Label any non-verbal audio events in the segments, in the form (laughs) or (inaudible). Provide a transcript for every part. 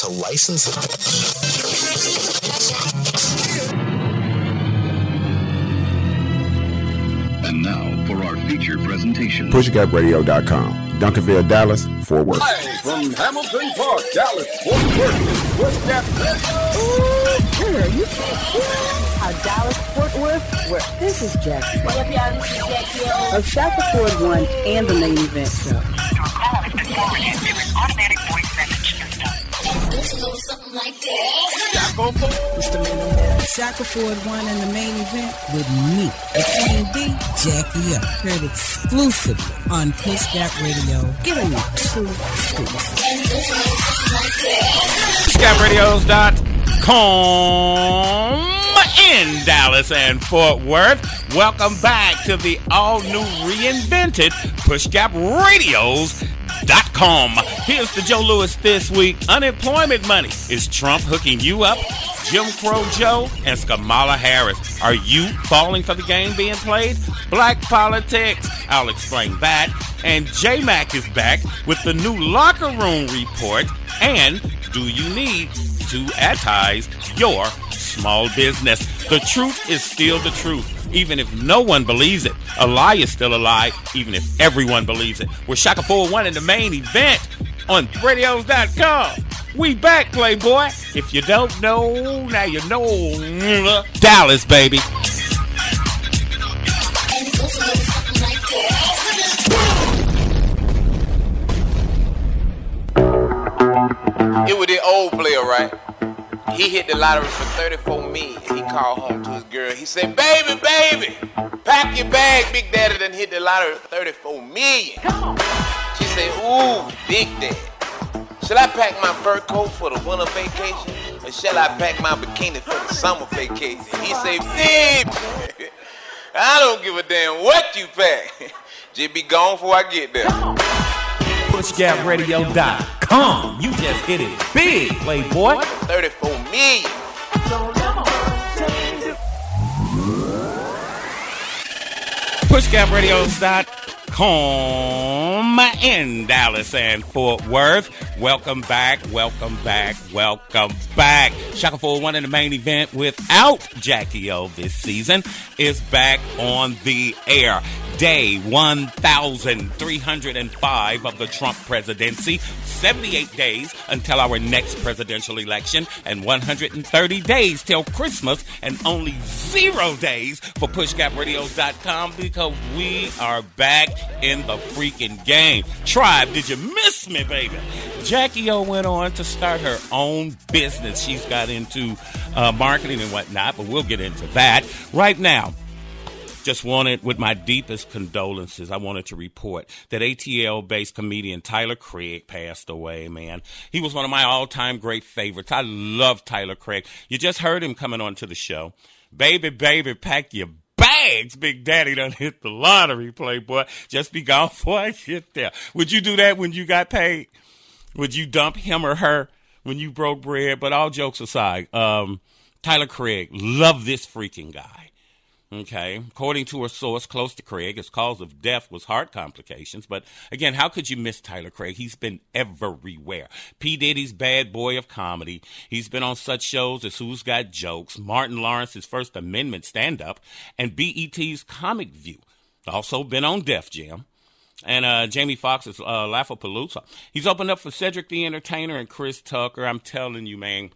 To license it. And now for our feature presentation. PushGapRadio.com. Duncanville, Dallas, Fort Worth. Live from Hamilton Park, Dallas, Fort Worth, Push Gap Girl, you Our Dallas Fort Worth, where this is Jackie. What up, y'all? This is Jackie O. Of Shaka Ford One and the main event show. Shackelford One and the main event with me, the Queen B, Jackie Up. Heard exclusively on Push Gap Radio. Giving you true scoops. ScapRadios.com in Dallas and Fort Worth. Welcome back to the all new reinvented PushGapRadios.com. Here's the Joe Lewis this week. Unemployment money. Is Trump hooking you up? Jim Crow Joe and Kamala Harris. Are you falling for the game being played? Black politics. I'll explain that. And J Mac is back with the new locker room report. And do you need to advertise your small business? The truth is still the truth. Even if no one believes it, a lie is still a lie, even if everyone believes it. We're Shaka 4-1 in the main event on radios.com. We back, Playboy. If you don't know, now you know. Dallas, baby. It was the old player, right? He hit the lottery for 34 million. He called home to his girl. He said, baby, baby, pack your bag. Big Daddy done hit the lottery for 34 million. She said, ooh, Big Daddy. Shall I pack my fur coat for the winter vacation? Or shall I pack my bikini for the summer vacation? He said, babe, I don't give a damn what you pack. (laughs) Just be gone before I get there. PushGapRadio.com. You just hit it big, Playboy. 34 million. PushGapRadios.com in Dallas and Fort Worth. Welcome back, welcome back, welcome back. Shaka 4-1 in the main event without Jackie O this season is back on the air. Day 1,305 of the Trump presidency. 78 days until our next presidential election, and 130 days till Christmas, and only zero days for PushGapRadios.com because we are back in the freaking game. Tribe, did you miss me, baby? Jackie O went on to start her own business. She's got into uh, marketing and whatnot, but we'll get into that right now. Just wanted, with my deepest condolences, I wanted to report that ATL based comedian Tyler Craig passed away, man. He was one of my all time great favorites. I love Tyler Craig. You just heard him coming on to the show. Baby, baby, pack your bags. Big Daddy done hit the lottery, Playboy. Just be gone (laughs) before I get there. Would you do that when you got paid? Would you dump him or her when you broke bread? But all jokes aside, um, Tyler Craig, love this freaking guy. Okay. According to a source close to Craig, his cause of death was heart complications. But again, how could you miss Tyler Craig? He's been everywhere. P. Diddy's bad boy of comedy. He's been on such shows as Who's Got Jokes, Martin Lawrence's First Amendment stand up, and BET's Comic View. Also been on Def Jam. And uh, Jamie Foxx's uh, Laffapalooza. He's opened up for Cedric the Entertainer and Chris Tucker. I'm telling you, man.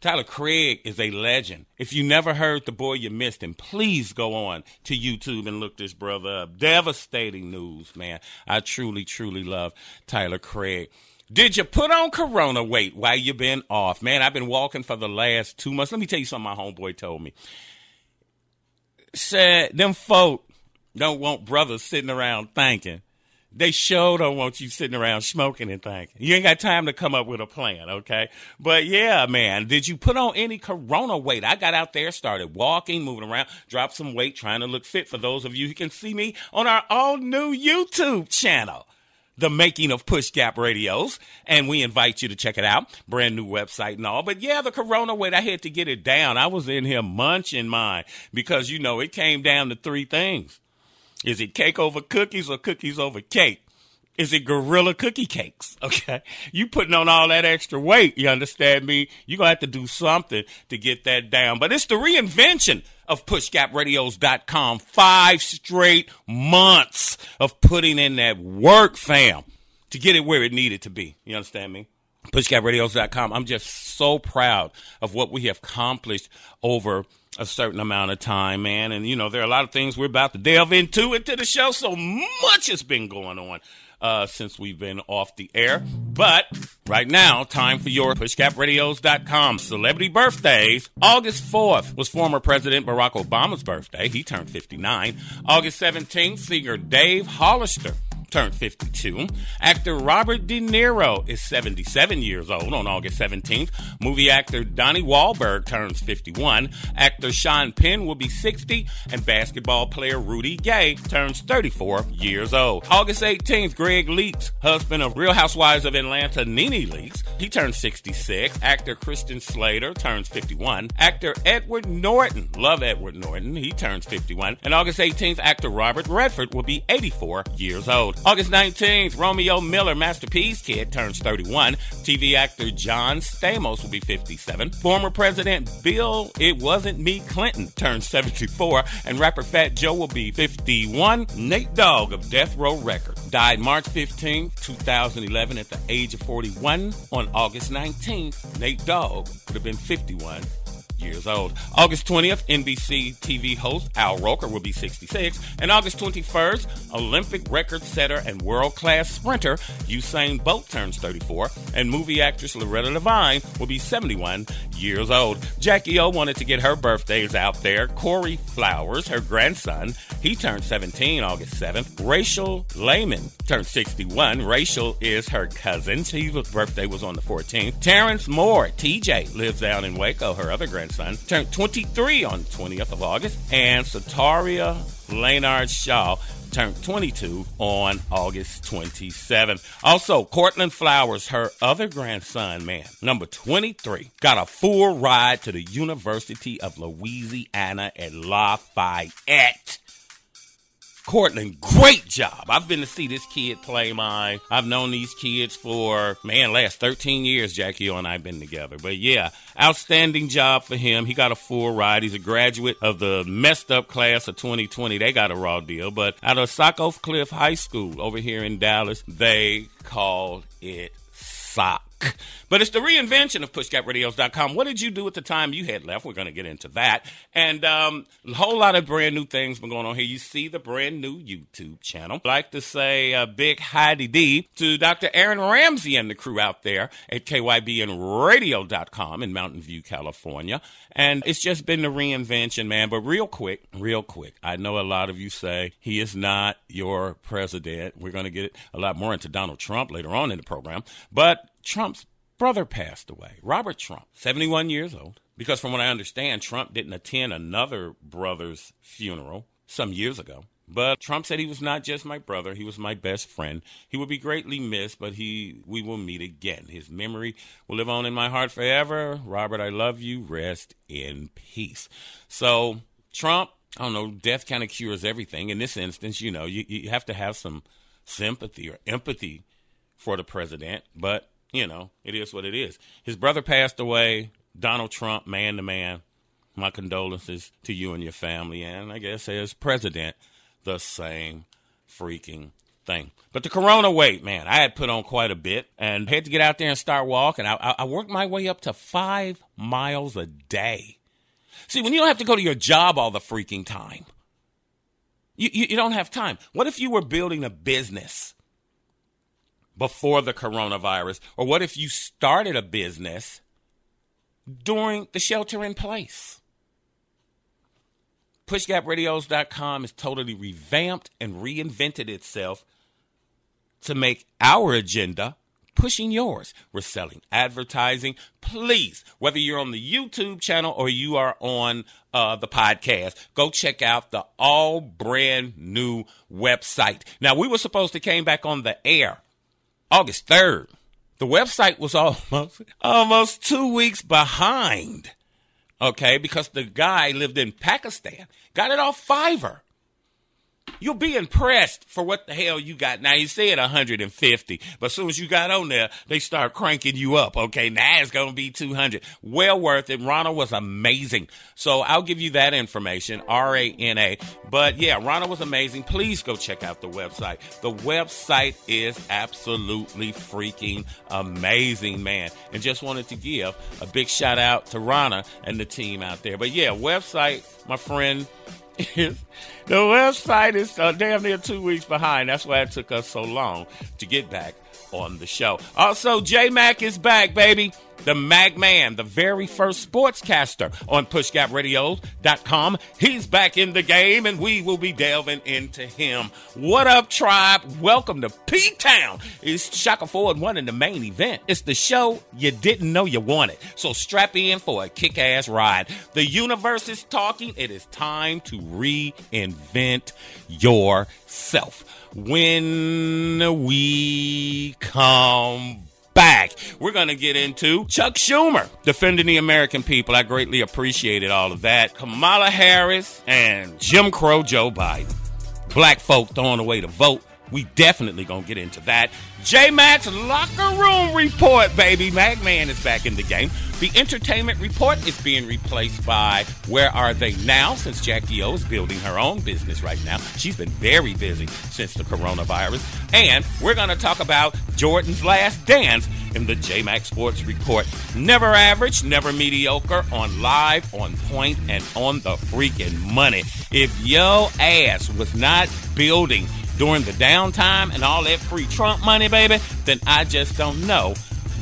Tyler Craig is a legend. If you never heard The Boy You Missed Him, please go on to YouTube and look this brother up. Devastating news, man. I truly, truly love Tyler Craig. Did you put on Corona weight while you been off? Man, I've been walking for the last two months. Let me tell you something my homeboy told me. Said them folk don't want brothers sitting around thinking. They sure don't want you sitting around smoking and thinking. You ain't got time to come up with a plan, okay? But yeah, man, did you put on any corona weight? I got out there, started walking, moving around, dropped some weight, trying to look fit for those of you who can see me on our all new YouTube channel. The making of Push Gap Radios, and we invite you to check it out. Brand new website and all. But yeah, the corona weight, I had to get it down. I was in here munching mine because, you know, it came down to three things Is it cake over cookies or cookies over cake? Is it gorilla cookie cakes? (laughs) Okay. You putting on all that extra weight, you understand me? You're going to have to do something to get that down. But it's the reinvention of pushgapradios.com. Five straight months of putting in that work, fam, to get it where it needed to be. You understand me? pushgapradios.com. I'm just so proud of what we have accomplished over a certain amount of time, man. And, you know, there are a lot of things we're about to delve into into the show. So much has been going on uh, since we've been off the air. But right now, time for your pushgapradios.com celebrity birthdays. August 4th was former President Barack Obama's birthday. He turned 59. August 17th, singer Dave Hollister turned 52. Actor Robert De Niro is 77 years old on August 17th. Movie actor Donnie Wahlberg turns 51. Actor Sean Penn will be 60. And basketball player Rudy Gay turns 34 years old. August 18th, Gregg Leakes, husband of Real Housewives of Atlanta, Nene Leakes, he turns 66. Actor Christian Slater turns 51. Actor Edward Norton, love Edward Norton, he turns 51. And August 18th, actor Robert Redford will be 84 years old. August 19th, Romeo Miller, Master P's kid, turns 31. TV actor John Stamos will be 57. Former President Bill It Wasn't Me Clinton turns 74. And rapper Fat Joe will be 51. Nate Dogg of Death Row Records died March 15, 2011, at the age of 41. On August 19th, Nate Dogg would have been 51 years old. August 20th, NBC TV host Al Roker will be 66. And August 21st, Olympic record setter and world class sprinter Usain Bolt turns 34. And movie actress Loretta Devine will be 71 years old. Jackie O wanted to get her birthdays out there. Corey Flowers, her grandson, he turned 17 August 7th. Rachel Lehman turned 61. Rachel is her cousin. His birthday was on the 14th. Terrence Moore, TJ, lives down in Waco. Her other grandson turned 23 on 20th of August. And Sataria Laynard Shaw turned 22 on August 27th. Also, Cortland Flowers, her other grandson, man, number 23, got a full ride to the University of Louisiana at Lafayette. Cortland, great job. I've been to see this kid play mine. I've known these kids for, man, last 13 years, Jackie and I have been together. But yeah, outstanding job for him. He got a full ride. He's a graduate of the messed up class of 2020. They got a raw deal. But out of Sock Cliff High School over here in Dallas, they called it sock. But it's the reinvention of pushgapradios.com. What did you do at the time you had left? We're going to get into that. And um, a whole lot of brand new things been going on here. You see the brand new YouTube channel. I'd like to say a big hi D to Dr. Aaron Ramsey and the crew out there at KYBNradio.com in Mountain View, California. And it's just been the reinvention, man. But real quick, real quick, I know a lot of you say he is not your president. We're going to get a lot more into Donald Trump later on in the program. But Trump's brother passed away, Robert Trump, 71 years old. Because from what I understand, Trump didn't attend another brother's funeral some years ago. But Trump said he was not just my brother, he was my best friend. He will be greatly missed, but he we will meet again. His memory will live on in my heart forever. Robert, I love you. Rest in peace. So, Trump, I don't know, death kind of cures everything. In this instance, you know, you, you have to have some sympathy or empathy for the president, but you know, it is what it is. His brother passed away. Donald Trump, man to man. My condolences to you and your family. And I guess as president, the same freaking thing. But the corona weight, man, I had put on quite a bit and had to get out there and start walking. I, I worked my way up to five miles a day. See, when you don't have to go to your job all the freaking time, you, you, you don't have time. What if you were building a business? Before the coronavirus? Or what if you started a business during the shelter in place? PushGapRadios.com is totally revamped and reinvented itself to make our agenda pushing yours. We're selling advertising. Please, whether you're on the YouTube channel or you are on uh, the podcast, go check out the all brand new website. Now, we were supposed to came back on the air August 3rd. The website was almost almost 2 weeks behind. Okay, because the guy lived in Pakistan. Got it off Fiverr. You'll be impressed for what the hell you got. Now you said 150, but as soon as you got on there, they start cranking you up. Okay, now it's gonna be 200. Well worth it. Rana was amazing. So I'll give you that information. R A N A. But yeah, Rana was amazing. Please go check out the website. The website is absolutely freaking amazing, man. And just wanted to give a big shout out to Rana and the team out there. But yeah, website, my friend is the website is uh, damn near two weeks behind. That's why it took us so long to get back on the show. Also, J Mac is back, baby. The Mac Man, the very first sportscaster on PushGapRadios.com. He's back in the game, and we will be delving into him. What up, tribe? Welcome to P Town. It's Shackelford one in the main event. It's the show you didn't know you wanted. So strap in for a kick ass ride. The universe is talking. It is time to reinvent yourself when we come back. We're going to get into Chuck Schumer defending the American people. I greatly appreciated all of that. Kamala Harris and Jim Crow Joe Biden. Black folk throwing away the vote. We definitely gonna get into that. J Mac's locker room report, baby. Mac Man is back in the game. The entertainment report is being replaced by Where Are They Now? Since Jackie O is building her own business right now. She's been very busy since the coronavirus. And we're gonna talk about Jordan's last dance in the J Mac Sports Report. Never average, never mediocre, on live, on point, and on the freaking money. If yo ass was not building during the downtime and all that free Trump money, baby, then I just don't know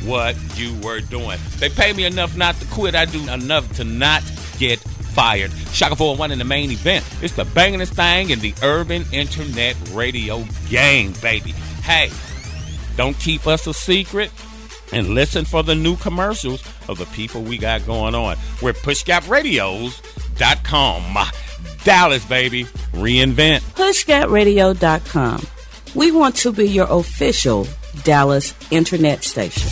what you were doing. They pay me enough not to quit. I do enough to not get fired. Shaka 401 in the main event. It's the bangingest thing in the urban internet radio game, baby. Hey, don't keep us a secret and listen for the new commercials of the people we got going on. We're pushgapradios.com. Dallas, baby. Reinvent. PushGapRadio.com. We want to be your official Dallas internet station.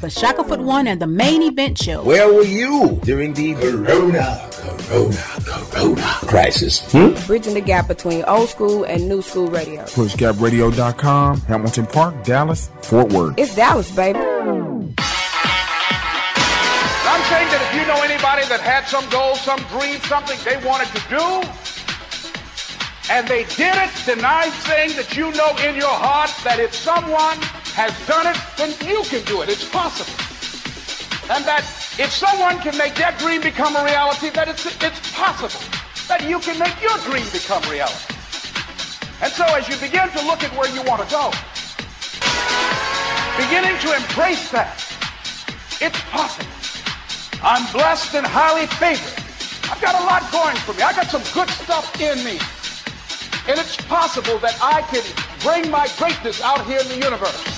The Shackelford One and the main event show. Where were you during the Corona, Corona, Corona crisis? Hmm? Bridging the gap between old school and new school radio. PushGapRadio.com, Hamilton Park, Dallas, Fort Worth. It's Dallas, baby. I'm saying that if you know anybody that had some goal, some dream, something they wanted to do, and they did it, deny saying that you know in your heart that if someone has done it, then you can do it. It's possible. And that if someone can make their dream become a reality, that it's, it's possible that you can make your dream become reality. And so as you begin to look at where you want to go, beginning to embrace that, it's possible. I'm blessed and highly favored. I've got a lot going for me. I got some good stuff in me. And it's possible that I can bring my greatness out here in the universe.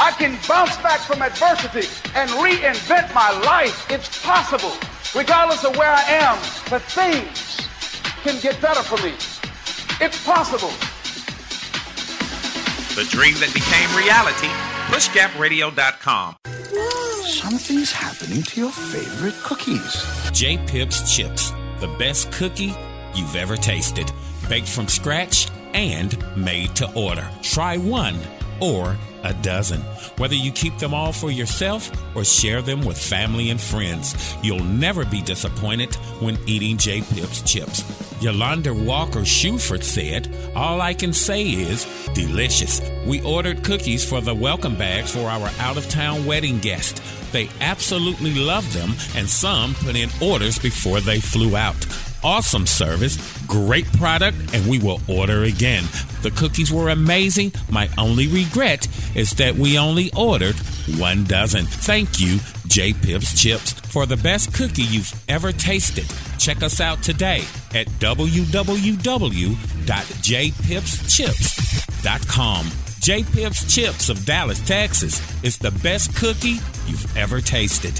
I can bounce back from adversity and reinvent my life. It's possible. Regardless of where I am, that things can get better for me. It's possible. The dream that became reality. PushGapRadio.com. Something's happening to your favorite cookies. J Pips Chips, the best cookie you've ever tasted. Baked from scratch and made to order. Try one or a dozen. Whether you keep them all for yourself or share them with family and friends, you'll never be disappointed when eating J Pips chips. Yolanda Walker Shuford said, All I can say is delicious. We ordered cookies for the welcome bags for our out of town wedding guest. They absolutely loved them, and some put in orders before they flew out. Awesome service, great product, and we will order again. The cookies were amazing. My only regret is that we only ordered one dozen. Thank you, J Pips Chips, for the best cookie you've ever tasted. Check us out today at www.jpipschips.com. J Pips Chips of Dallas, Texas is the best cookie you've ever tasted.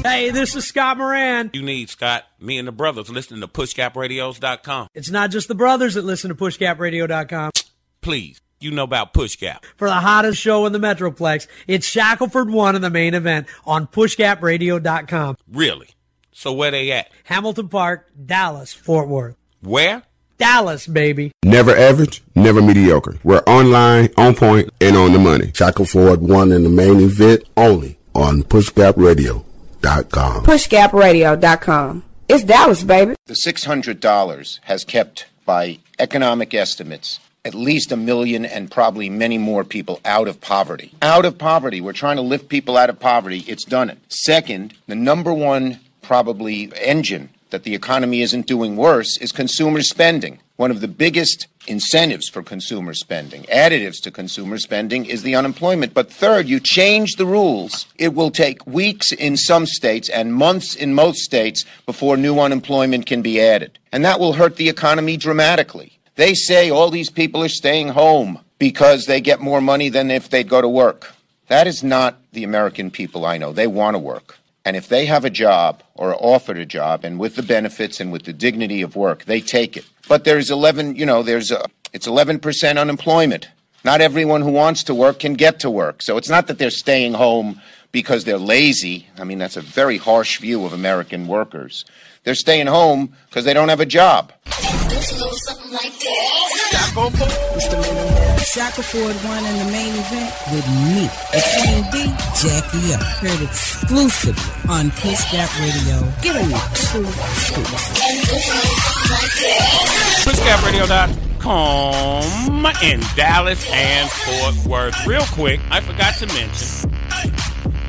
(laughs) Hey, this is Scott Moran. You need Scott, me and the brothers listening to pushgapradios.com. It's not just the brothers that listen to pushgapradios.com. Please, you know about Pushgap. For the hottest show in the Metroplex, it's Shackelford 1 in the main event on pushgapradios.com. Really? So where they at? Hamilton Park, Dallas, Fort Worth. Where? Dallas, baby. Never average, never mediocre. We're online, on point, and on the money. Shackelford 1 in the main event only on PushGapRadio.com. PushGapRadio.com. It's Dallas, baby. The $600 has kept, by economic estimates, at least a million and probably many more people out of poverty. Out of poverty. We're trying to lift people out of poverty. It's done it. Second, the number one probably engine that the economy isn't doing worse is consumer spending. One of the biggest incentives for consumer spending, additives to consumer spending, is the unemployment. But third, you change the rules. It will take weeks in some states and months in most states before new unemployment can be added. And that will hurt the economy dramatically. They say all these people are staying home because they get more money than if they'd go to work. That is not the American people I know. They want to work. And if they have a job or are offered a job and with the benefits and with the dignity of work, they take it. But there's 11, you know, there's a, it's 11% unemployment. Not everyone who wants to work can get to work. So it's not that they're staying home because they're lazy. I mean, that's a very harsh view of American workers. They're staying home because they don't have a job. Shackelford won in the main event with me, the Queen D, Jackie Up. Heard exclusively on Push Gap Radio. Give me two scoops. PushGapRadio.com in Dallas and Fort Worth. Real quick, I forgot to mention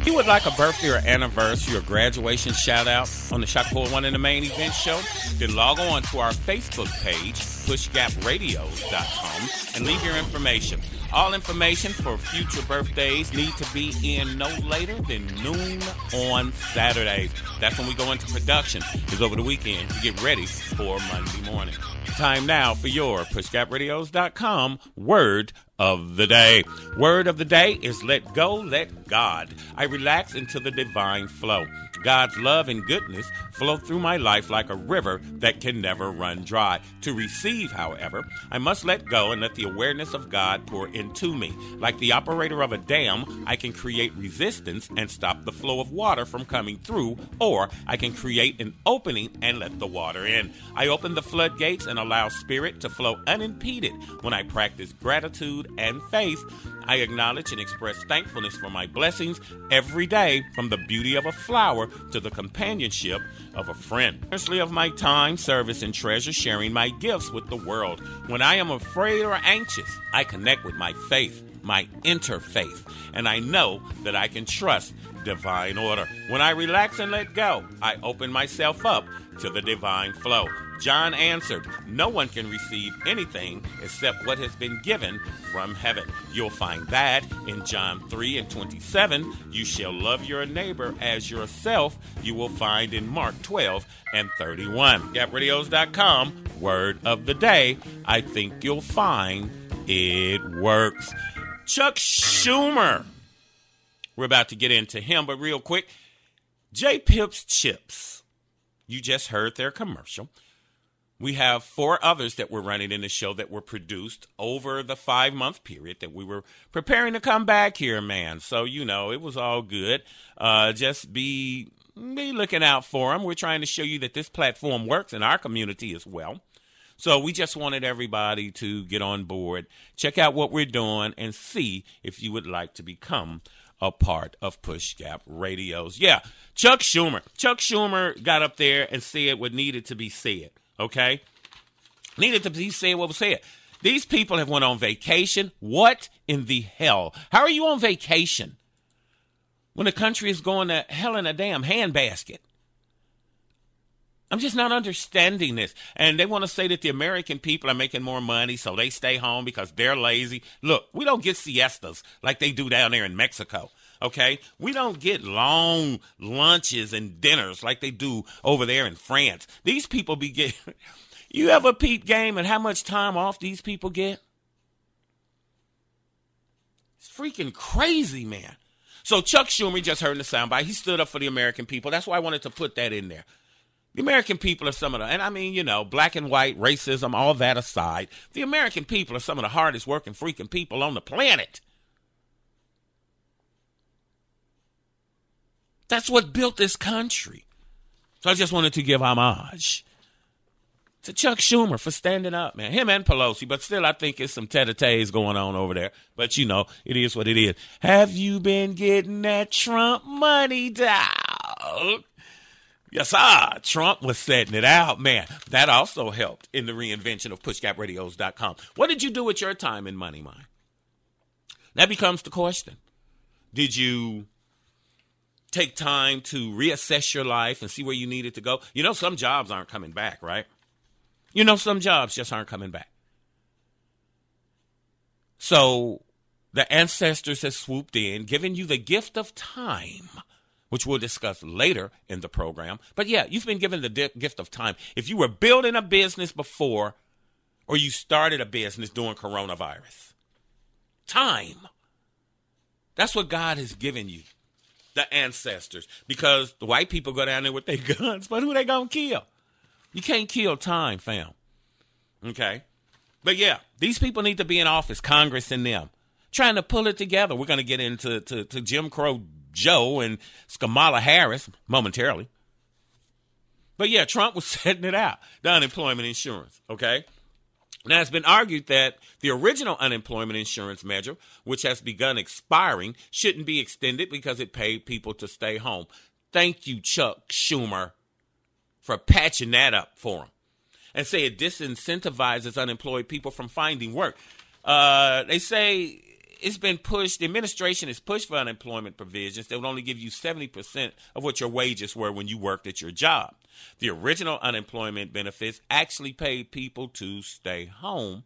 you would like a birthday or anniversary or graduation shout out on the Shock 41 in the main event show? Then log on to our Facebook page, pushgapradios.com, and leave your information. All information for future birthdays need to be in no later than noon on Saturdays. That's when we go into production. Is over the weekend to get ready for Monday morning. Time now for your pushgapradios.com word of the day. Word of the day is let go, let God. I relax into the divine flow. God's love and goodness flow through my life like a river that can never run dry. To receive, however, I must let go and let the awareness of God pour into me. Like the operator of a dam, I can create resistance and stop the flow of water from coming through, or I can create an opening and let the water in. I open the floodgates and allow spirit to flow unimpeded when I practice gratitude and faith. I acknowledge and express thankfulness for my blessings every day, from the beauty of a flower to the companionship of a friend. Generously of my time, service, and treasure, sharing my gifts with the world. When I am afraid or anxious, I connect with my faith, my interfaith, and I know that I can trust divine order. When I relax and let go, I open myself up to the divine flow. John answered, No one can receive anything except what has been given from heaven. You'll find that in John 3 and 27. You shall love your neighbor as yourself. You will find in Mark 12 and 31. GapRadios.com, word of the day. I think you'll find it works. Chuck Schumer. We're about to get into him, but real quick, J Pips Chips. You just heard their commercial. We have four others that were running in the show that were produced over the five month period that we were preparing to come back here, man. So, you know, it was all good. Uh, just be, be looking out for them. We're trying to show you that this platform works in our community as well. So we just wanted everybody to get on board, check out what we're doing, and see if you would like to become a part of Push Gap Radios. Yeah, Chuck Schumer. Chuck Schumer got up there and said what needed to be said okay? Needed to be said what was said. These people have went on vacation. What in the hell? How are you on vacation when the country is going to hell in a damn handbasket? I'm just not understanding this. And they want to say that the American people are making more money, so they stay home because they're lazy. Look, we don't get siestas like they do down there in Mexico. Okay, we don't get long lunches and dinners like they do over there in France. These people be get. (laughs) You ever peep game and how much time off these people get? It's freaking crazy, man. So Chuck Schumer just heard the soundbite. He stood up for the American people. That's why I wanted to put that in there. The American people are some of the, and I mean, you know, black and white, racism, all that aside, the American people are some of the hardest working freaking people on the planet. That's what built this country. So I just wanted to give homage to Chuck Schumer for standing up, man. Him and Pelosi, but still, I think it's some tete-a-tetes going on over there. But you know, it is what it is. Have you been getting that Trump money, dog? Yes, ah, Trump was setting it out, man. That also helped in the reinvention of pushgapradios.com. What did you do with your time and money, mine? That becomes the question. Did you take time to reassess your life and see where you needed to go? You know, some jobs aren't coming back, right? You know, some jobs just aren't coming back. So the ancestors have swooped in, giving you the gift of time which we'll discuss later in the program. But yeah, you've been given the di- gift of time. If you were building a business before or you started a business during coronavirus, time. That's what God has given you, the ancestors. Because the white people go down there with their (laughs) guns, but who they gonna kill? You can't kill time, fam. Okay? But yeah, these people need to be in office, Congress and them, trying to pull it together. We're going to get into to, to Jim Crow Joe and Kamala Harris momentarily. But yeah, Trump was (laughs) setting it out, the unemployment insurance, okay? Now, it's been argued that the original unemployment insurance measure, which has begun expiring, shouldn't be extended because it paid people to stay home. Thank you, Chuck Schumer, for patching that up for them. And say it disincentivizes unemployed people from finding work. Uh, they say it's been pushed. The administration has pushed for unemployment provisions that would only give you 70% of what your wages were when you worked at your job. The original unemployment benefits actually paid people to stay home.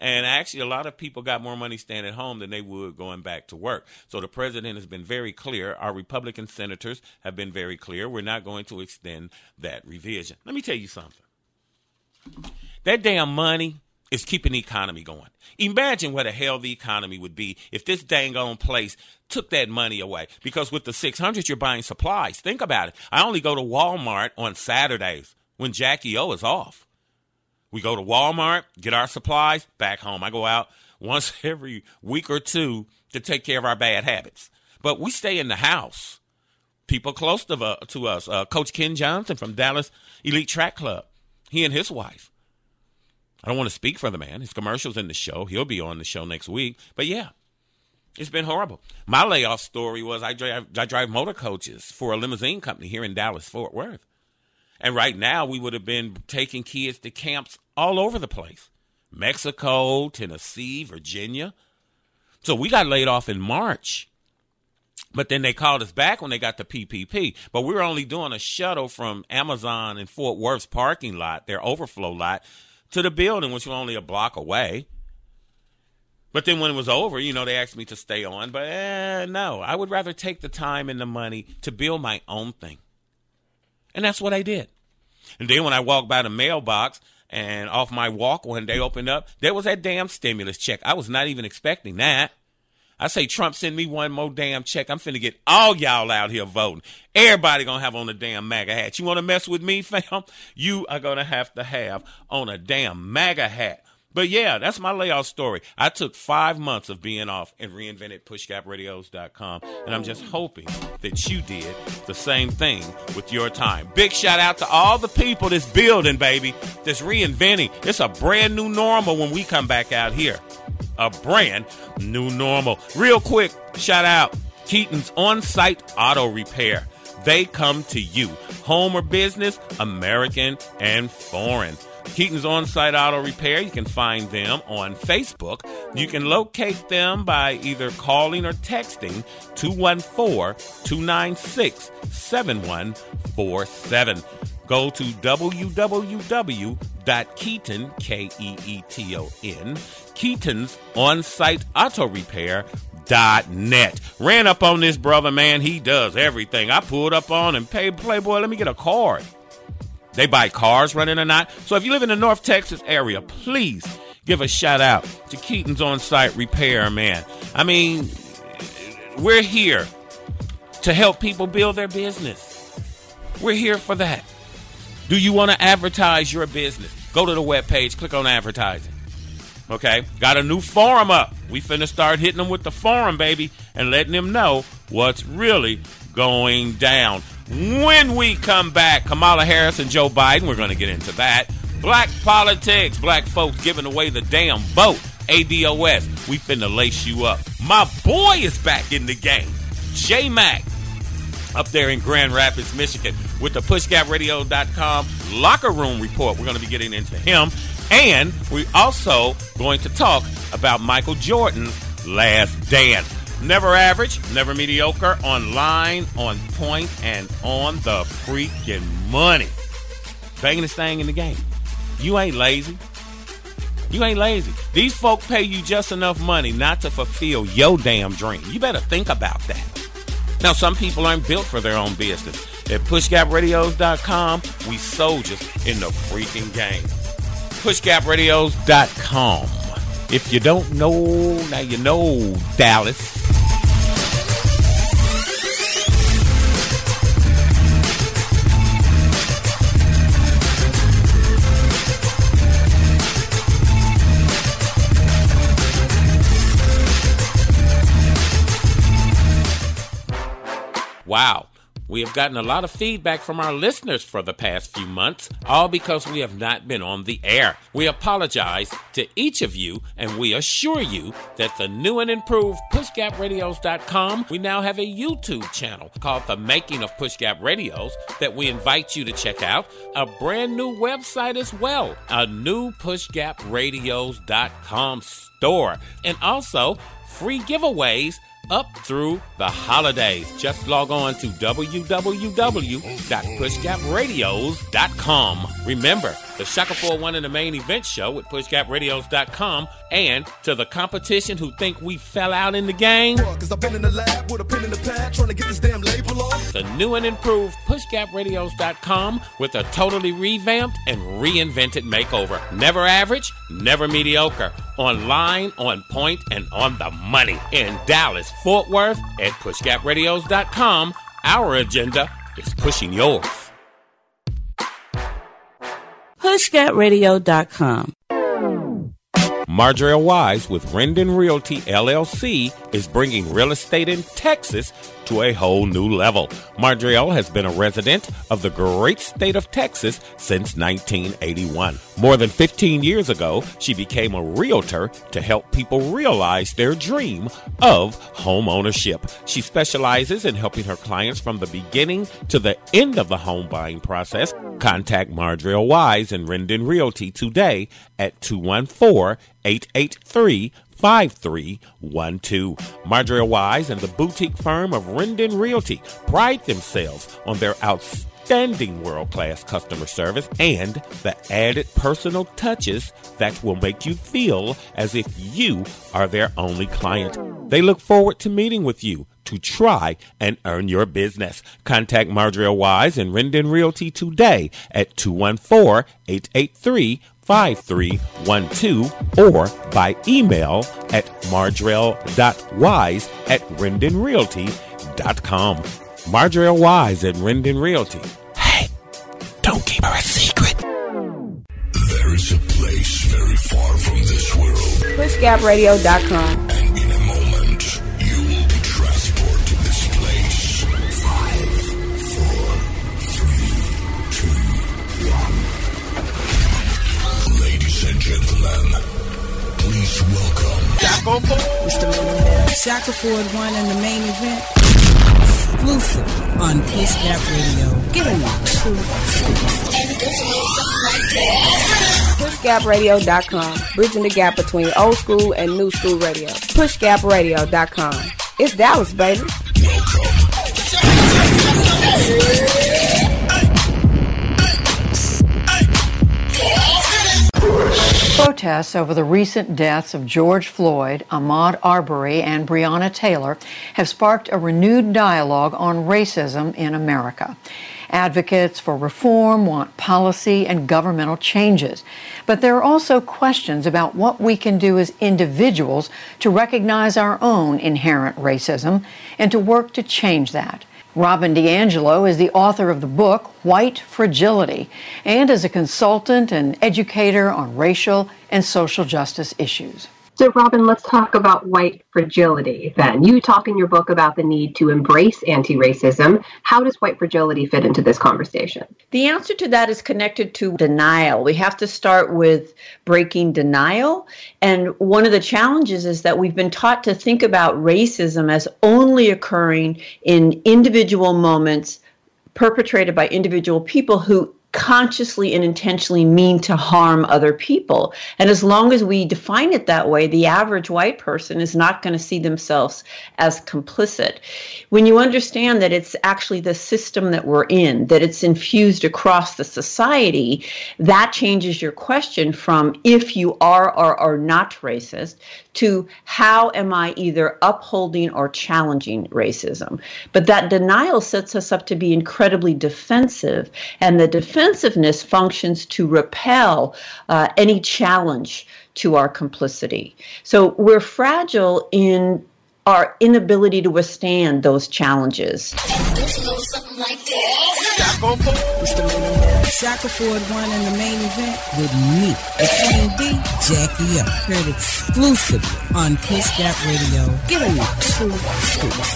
And actually, a lot of people got more money staying at home than they would going back to work. So the president has been very clear. Our Republican senators have been very clear. We're not going to extend that revision. Let me tell you something. That damn money is keeping the economy going. Imagine what the hell the economy would be if this dang on place took that money away. Because with the 600, you're buying supplies. Think about it. I only go to Walmart on Saturdays when Jackie O is off. We go to Walmart, get our supplies, back home. I go out once (laughs) every week or two to take care of our bad habits. But we stay in the house. People close to, uh, to us, uh, Coach Ken Johnson from Dallas Elite Track Club, he and his wife I don't want to speak for the man. His commercial's in the show. He'll be on the show next week. But yeah, it's been horrible. My layoff story was I drive, I drive motor coaches for a limousine company here in Dallas, Fort Worth. And right now, we would have been taking kids to camps all over the place Mexico, Tennessee, Virginia. So we got laid off in March. But then they called us back when they got the PPP. But we were only doing a shuttle from Amazon in Fort Worth's parking lot, their overflow lot, to the building, which was only a block away. But then when it was over, you know, they asked me to stay on. But eh, no, I would rather take the time and the money to build my own thing. And that's what I did. And then when I walked by the mailbox and off my walk when they opened up, there was that damn stimulus check. I was not even expecting that. I say Trump send me one more damn check. I'm finna get all y'all out here voting. Everybody gonna have on a damn MAGA hat. You wanna mess with me, (laughs) fam? You are gonna have to have on a damn MAGA hat. But yeah, that's my layoff story. I took five months of being off and reinvented pushgapradios.com. And I'm just hoping that you did the same thing with your time. Big shout out to all the people that's building, baby, that's reinventing. It's a brand new normal when we come back out here a brand new normal. Real quick, shout out Keeton's on site auto repair. They come to you, home or business, American and foreign. Keeton's On Site Auto Repair. You can find them on Facebook. You can locate them by either calling or texting 214 296 7147. Go to www.keeton, K E E T O N, Keeton's On Site Auto Repair dot net. Ran up on this brother, man. He does everything. I pulled up on him. Pay Playboy, let me get a card. They buy cars running or not. So if you live in the North Texas area, please give a shout out to Keeton's on site repair, man. I mean, we're here to help people build their business. We're here for that. Do you want to advertise your business? Go to the webpage, click on advertising. Okay? Got a new forum up. We finna start hitting them with the forum, baby, and letting them know what's really going down. When we come back, Kamala Harris and Joe Biden, we're going to get into that. Black politics, black folks giving away the damn vote. ADOS, we finna lace you up. My boy is back in the game. J Mac, up there in Grand Rapids, Michigan, with the PushGapRadio.com locker room report. We're going to be getting into him. And we're also going to talk about Michael Jordan's last dance. Never average, never mediocre, online, on point, and on the freaking money. Banging thing in the game. You ain't lazy. You ain't lazy. These folk pay you just enough money not to fulfill your damn dream. You better think about that. Now, some people aren't built for their own business. At pushgapradios.com, we soldiers in the freaking game. Pushgapradios.com. If you don't know, now you know, Dallas. Wow. We have gotten a lot of feedback from our listeners for the past few months, all because we have not been on the air. We apologize to each of you, and we assure you that the new and improved PushGapRadios.com, we now have a YouTube channel called The Making of PushGap Radios that we invite you to check out, a brand new website as well, a new PushGapRadios.com store, and also free giveaways up through the holidays. Just log on to www.pushgapradios.com. Remember, the Shaka 41 in the main event show at pushgapradios.com and to the competition who think we fell out in the game. Cause I've been in the lab with a pen in the pad trying to get this damn label off. The new and improved pushgapradios.com with a totally revamped and reinvented makeover. Never average, never mediocre. Online, on point, and on the money. In Dallas, Fort Worth, at pushgapradios.com, our agenda is pushing yours. PushGapRadio.com. Marjorie Wise with Rendon Realty LLC is bringing real estate in Texas to a whole new level. Marjorie has been a resident of the great state of Texas since 1981. More than 15 years ago, she became a realtor to help people realize their dream of home ownership. She specializes in helping her clients from the beginning to the end of the home buying process. Contact Marjorie Wise and Rendon Realty today at 214 883 5312. Marjorie Wise and the boutique firm of Rendon Realty pride themselves on their outstanding world class customer service and the added personal touches that will make you feel as if you are their only client. They look forward to meeting with you to try and earn your business. Contact Marjorie Wise and Rendon Realty today at 214 883 5312 or by email at marjrell.wise at rendonrealty.com. Marjorie Wise at Rendon Realty. Hey, don't keep her a secret. There is a place very far from this world. PushGapRadio.com. welcome. Mr. Millionaire. Shackelford won in the main event. Exclusive on Push Gap Radio. Give me two PushGapRadio.com. Bridging the gap between old school and new school radio. PushGapRadio.com. It's Dallas, baby. Protests over the recent deaths of George Floyd, Ahmaud Arbery, and Breonna Taylor have sparked a renewed dialogue on racism in America. Advocates for reform want policy and governmental changes. But there are also questions about what we can do as individuals to recognize our own inherent racism and to work to change that. Robin DiAngelo is the author of the book White Fragility and is a consultant and educator on racial and social justice issues. So, Robin, let's talk about white fragility then. You talk in your book about the need to embrace anti racism. How does white fragility fit into this conversation? The answer to that is connected to denial. We have to start with breaking denial. And one of the challenges is that we've been taught to think about racism as only occurring in individual moments perpetrated by individual people who consciously and intentionally mean to harm other people. And as long as we define it that way, the average white person is not going to see themselves as complicit. When you understand that it's actually the system that we're in, that it's infused across the society, that changes your question from if you are or are not racist to how am I either upholding or challenging racism. But that denial sets us up to be incredibly defensive, and the defensiveness functions to repel uh, any challenge to our complicity. So we're fragile in our inability to withstand those challenges. Shackelford won in the main event with me, Queen D, Jackie up. Heard exclusively on Push Gap Radio. Giving you two scoops.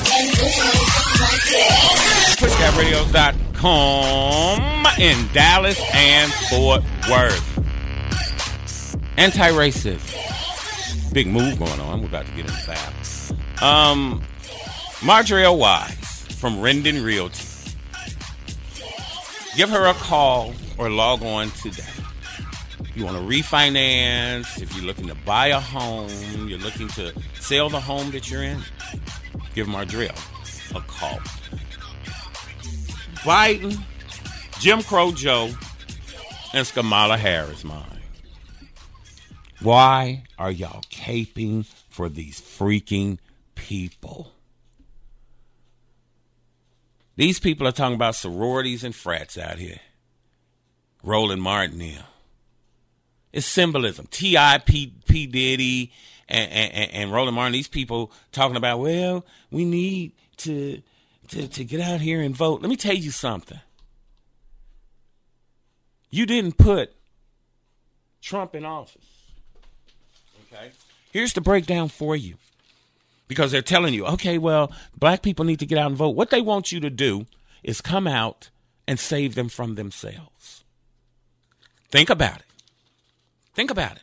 In Dallas and Fort Worth. Anti-racist. Big move going on. We're about to get into that. Um, Marjorie Wise from Rendon Realty. Give her a call or log on today. You want to refinance, if you're looking to buy a home, you're looking to sell the home that you're in, give Marjorie a call. Biden, Jim Crow Joe, and Kamala Harris mine. Why are y'all caping for these freaking people? These people are talking about sororities and frats out here. Roland Martin here. It's symbolism. T.I. P. P. Diddy and, and, and Roland Martin, these people talking about, well, we need to, to, to get out here and vote. Let me tell you something. You didn't put Trump in office. Okay? Here's the breakdown for you. Because they're telling you, okay, well, black people need to get out and vote. What they want you to do is come out and save them from themselves. Think about it. Think about it.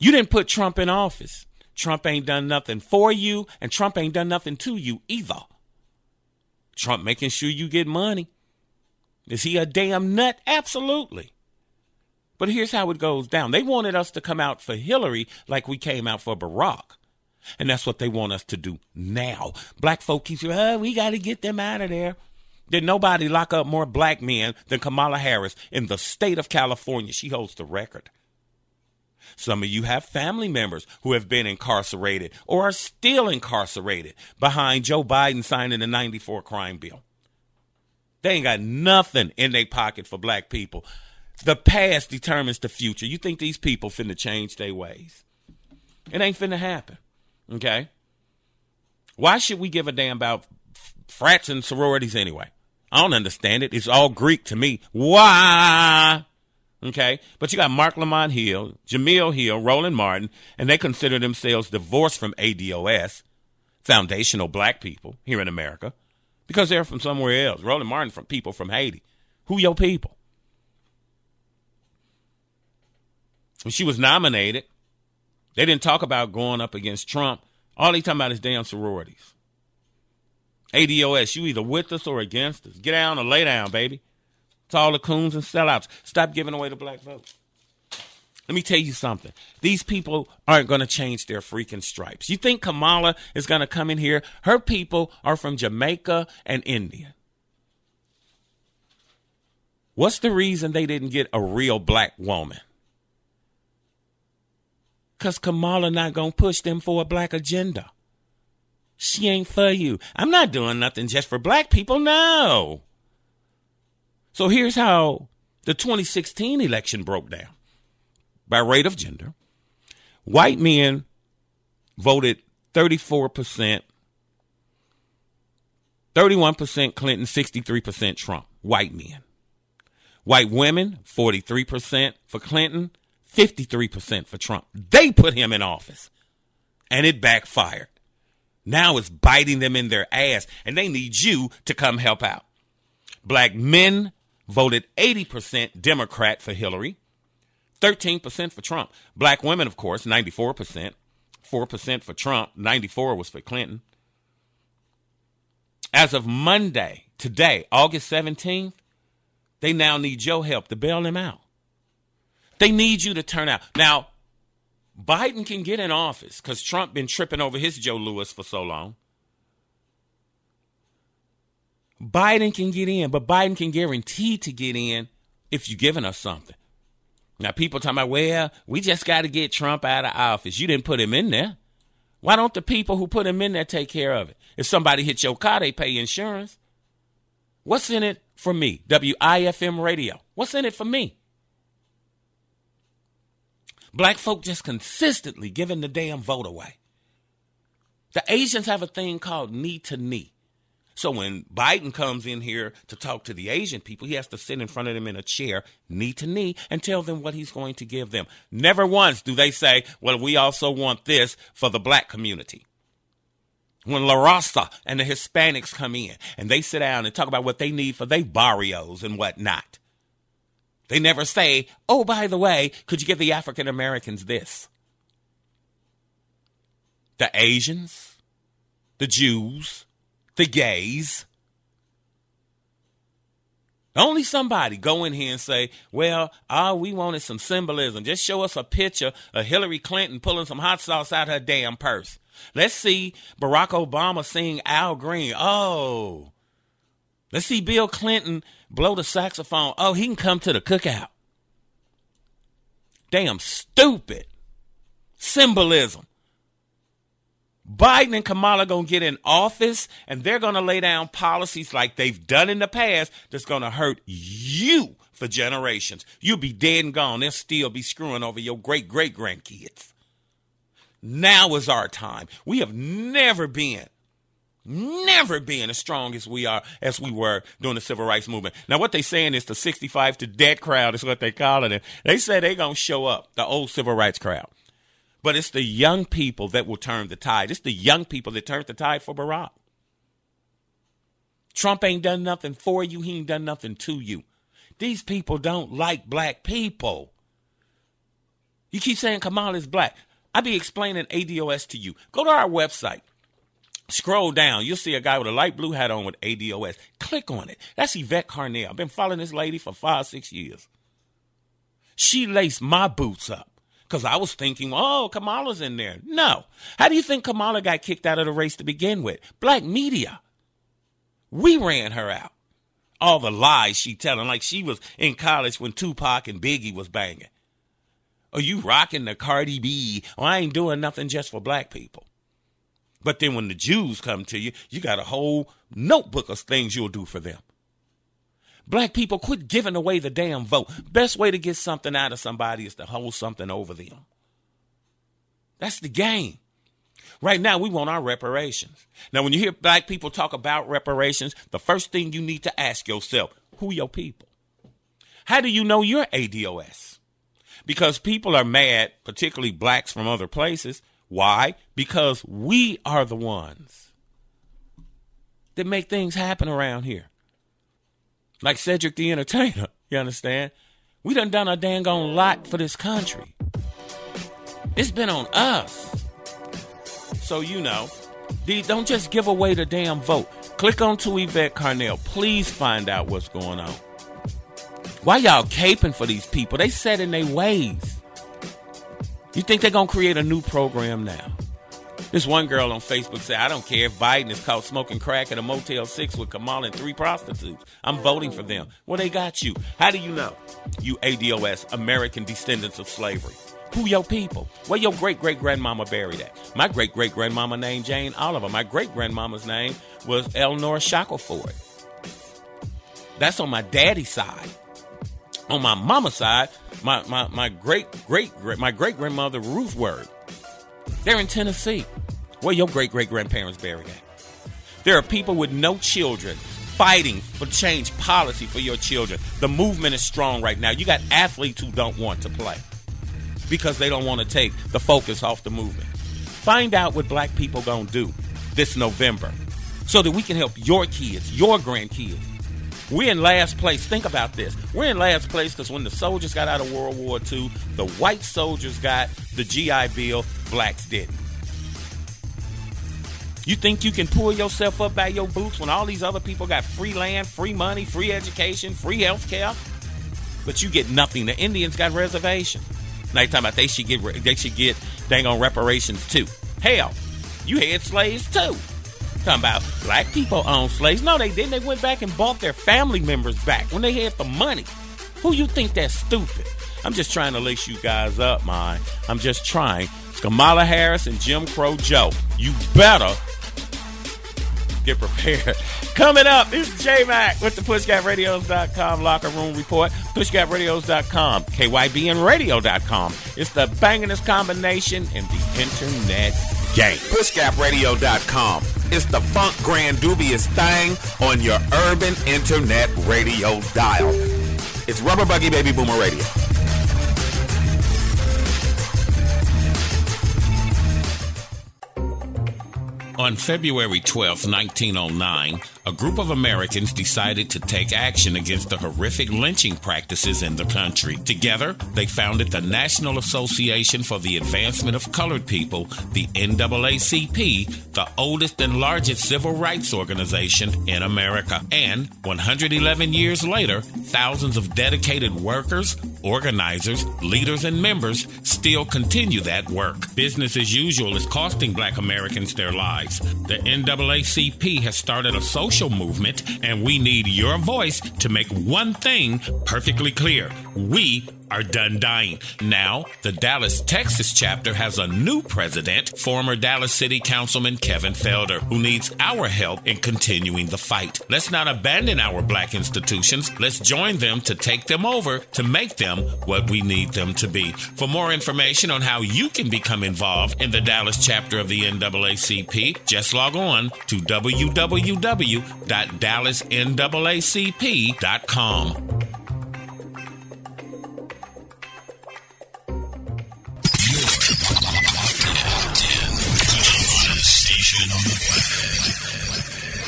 You didn't put Trump in office. Trump ain't done nothing for you, and Trump ain't done nothing to you either. Trump making sure you get money. Is he a damn nut? Absolutely. But here's how it goes down. They wanted us to come out for Hillary like we came out for Barack. And that's what they want us to do now. Black folk keep saying, oh, we got to get them out of there. Did nobody lock up more black men than Kamala Harris in the state of California? She holds the record. Some of you have family members who have been incarcerated or are still incarcerated behind Joe Biden signing the 94 crime bill. They ain't got nothing in their pocket for black people. The past determines the future. You think these people finna change their ways? It ain't finna happen. Okay? Why should we give a damn about frats and sororities anyway? I don't understand it. It's all Greek to me. Why? Okay? But you got Marc Lamont Hill, Jemele Hill, Roland Martin, and they consider themselves divorced from ADOS, foundational black people here in America, because they're from somewhere else. Roland Martin from people from Haiti. Who your people? When she was nominated, they didn't talk about going up against Trump. All they talking about is damn sororities. ADOS, you either with us or against us. Get down or lay down, baby. It's all the coons and sellouts. Stop giving away the black vote. Let me tell you something. These people aren't going to change their freaking stripes. You think Kamala is going to come in here? Her people are from Jamaica and India. What's the reason they didn't get a real black woman? Because Kamala not going to push them for a black agenda. She ain't for you. I'm not doing nothing just for black people. No. So here's how the 2016 election broke down by rate of gender. White men voted 34%, 31% Clinton, 63% Trump, white men. White women, 43% for Clinton, 53% for Trump. They put him in office and it backfired. Now it's biting them in their ass and they need you to come help out. Black men voted 80% Democrat for Hillary, 13% for Trump. Black women, of course, 94%, 4% for Trump, 94 was for Clinton. As of Monday, today, August 17th, they now need your help to bail them out. They need you to turn out. Now, Biden can get in office because Trump been tripping over his Joe Lewis for so long. Biden can get in, but Biden can guarantee to get in if you're giving us something. Now, people talking about, well, we just got to get Trump out of office. You didn't put him in there. Why don't the people who put him in there take care of it? If somebody hits your car, they pay insurance. What's in it for me? WIFM radio. What's in it for me? Black folk just consistently giving the damn vote away. The Asians have a thing called knee to knee. So when Biden comes in here to talk to the Asian people, he has to sit in front of them in a chair, knee to knee, and tell them what he's going to give them. Never once do they say, well, we also want this for the black community. When La Raza and the Hispanics come in and they sit down and talk about what they need for their barrios and whatnot, they never say, oh, by the way, could you give the African Americans this? The Asians, the Jews, the gays. Only somebody go in here and say, well, all we wanted some symbolism. Just show us a picture of Hillary Clinton pulling some hot sauce out of her damn purse. Let's see Barack Obama sing Al Green. Oh. Let's see Bill Clinton blow the saxophone. Oh, he can come to the cookout. Damn stupid. Symbolism. Biden and Kamala gonna get in office and they're gonna lay down policies like they've done in the past that's gonna hurt you for generations. You'll be dead and gone. They'll still be screwing over your great great grandkids. Now is our time. We have never been never being as strong as we are as we were during the civil rights movement. Now what they saying is the 65 to dead crowd is what they calling it. They say they gonna show up, the old civil rights crowd. But it's the young people that will turn the tide. It's the young people that turned the tide for Barack. Trump ain't done nothing for you. He ain't done nothing to you. These people don't like black people. You keep saying Kamala is black. I be explaining ADOS to you. Go to our website. Scroll down. You'll see a guy with a light blue hat on with ADOS. Click on it. That's Yvette Carnell. I've been following this lady for five, six years. She laced my boots up because I was thinking, oh, Kamala's in there. No. How do you think Kamala got kicked out of the race to begin with? Black media. We ran her out. All the lies she telling, like she was in college when Tupac and Biggie was banging. Are you rocking the Cardi B? Oh, I ain't doing nothing just for black people. But then when the Jews come to you, you got a whole notebook of things you'll do for them. Black people, quit giving away the damn vote. Best way to get something out of somebody is to hold something over them. That's the game. Right now, we want our reparations. Now, when you hear black people talk about reparations, the first thing you need to ask yourself who your people? How do you know you're ADOS? Because people are mad, particularly blacks from other places. Why? Because we are the ones that make things happen around here like Cedric the Entertainer. (laughs) You understand? We done done a dang on lot for this country. It's been on us. So you know, don't just give away the damn vote. Click on to Yvette Carnell. Please find out what's going on. Why y'all caping for these people? They set in their ways. You think they're gonna create a new program now? This one girl on Facebook said, I don't care if Biden is caught smoking crack at a Motel 6 with Kamala and three prostitutes. I'm voting for them. Well, they got you. How do you know? You ADOS, American descendants of slavery. Who your people? Where your great great grandmama buried at? My great great grandmama named Jane Oliver. My great grandmama's name was Eleanor Shackelford. That's on my daddy's side. On my mama's side, my, my, my great great my great grandmother Ruth Word they're in Tennessee. Where your great great grandparents buried at? There are people with no children fighting for change policy for your children. The movement is strong right now. You got athletes who don't want to play because they don't want to take the focus off the movement. Find out what black people to do this November so that we can help your kids, your grandkids. We're in last place. Think about this. We're in last place because when the soldiers got out of World War II, the white soldiers got the GI Bill, blacks didn't. You think you can pull yourself up by your boots when all these other people got free land, free money, free education, free health care? But you get nothing. The Indians got reservations. Now you talking about they should get they should get dang on reparations too. Hell, you had slaves too. Talking about black people owned slaves. No, they didn't. They went back and bought their family members back when they had the money. Who you think that's stupid? I'm just trying to lace you guys up, man. I'm just trying. It's Kamala Harris and Jim Crow Joe. You better get prepared. (laughs) Coming up, this is J Mac with the PushGapRadios.com locker room report. PushGapRadios.com, KYBNRadio.com. It's the bangingest combination in the internet game. PushGapRadio.com. It's the funk grand dubious thing on your urban internet radio dial. It's Rubber Buggy Baby Boomer Radio. On February 12, 1909, a group of Americans decided to take action against the horrific lynching practices in the country. Together, they founded the National Association for the Advancement of Colored People, the NAACP, the oldest and largest civil rights organization in America. And 111 years later, thousands of dedicated workers, organizers, leaders, and members still continue that work. Business as usual is costing black Americans their lives. The NAACP has started a social movement, and we need your voice to make one thing perfectly clear. We are done dying. Now, the Dallas, Texas chapter has a new president, former Dallas City Councilman Kevin Felder, who needs our help in continuing the fight. Let's not abandon our black institutions. Let's join them to take them over to make them what we need them to be. For more information on how you can become involved in the Dallas chapter of the NAACP, just log on to www.dallasnaacp.com.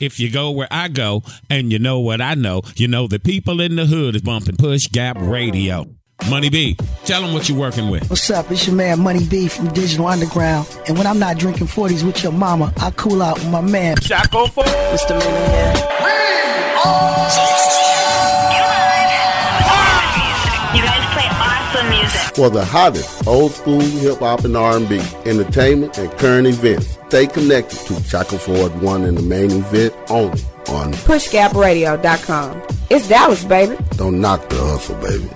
If you go where I go and you know what I know, you know the people in the hood is bumping Push Gap Radio. Money B, tell them what you're working with. What's up? It's your man Money B from Digital Underground. And when I'm not drinking 40s with your mama, I cool out with my man. Shackelford. What's the man here? For the hottest old school hip hop and R&B, entertainment, and current events, stay connected to Shackelford One and the main event only on PushGapRadio.com. It's Dallas, baby. Don't knock the hustle, baby.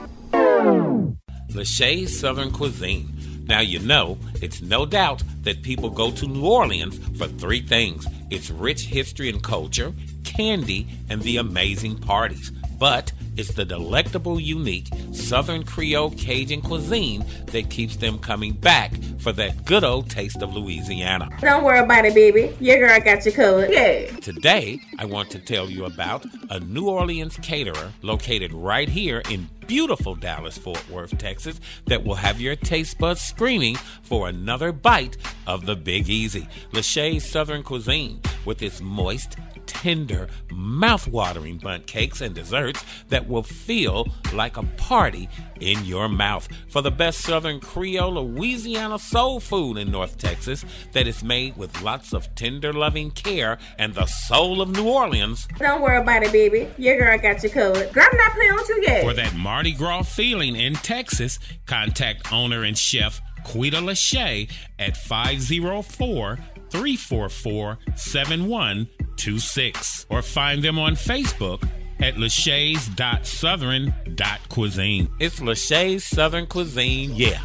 Lachey's Southern Cuisine. Now, you know, it's no doubt that people go to New Orleans for three things its rich history and culture, candy, and the amazing parties. But it's the delectable, unique Southern Creole Cajun cuisine that keeps them coming back for that good old taste of Louisiana. Don't worry about it, baby. Your girl got you covered. Yeah. Today, I want to tell you about a New Orleans caterer located right here in beautiful Dallas, Fort Worth, Texas, that will have your taste buds screaming for another bite of the Big Easy. Lachey's Southern Cuisine, with its moist, tender, mouth-watering bundt cakes and desserts that will feel like a party in your mouth. For the best Southern Creole Louisiana soul food in North Texas that is made with lots of tender loving care and the soul of New Orleans. Don't worry about it, baby. Your girl got you covered. Girl, I'm not playing with you yet. For that Mardi Gras feeling in Texas, contact owner and chef Quita Lachey at 504 344 7126 or find them on Facebook at lachey's.southern.cuisine. It's Lachey's Southern Cuisine, yeah.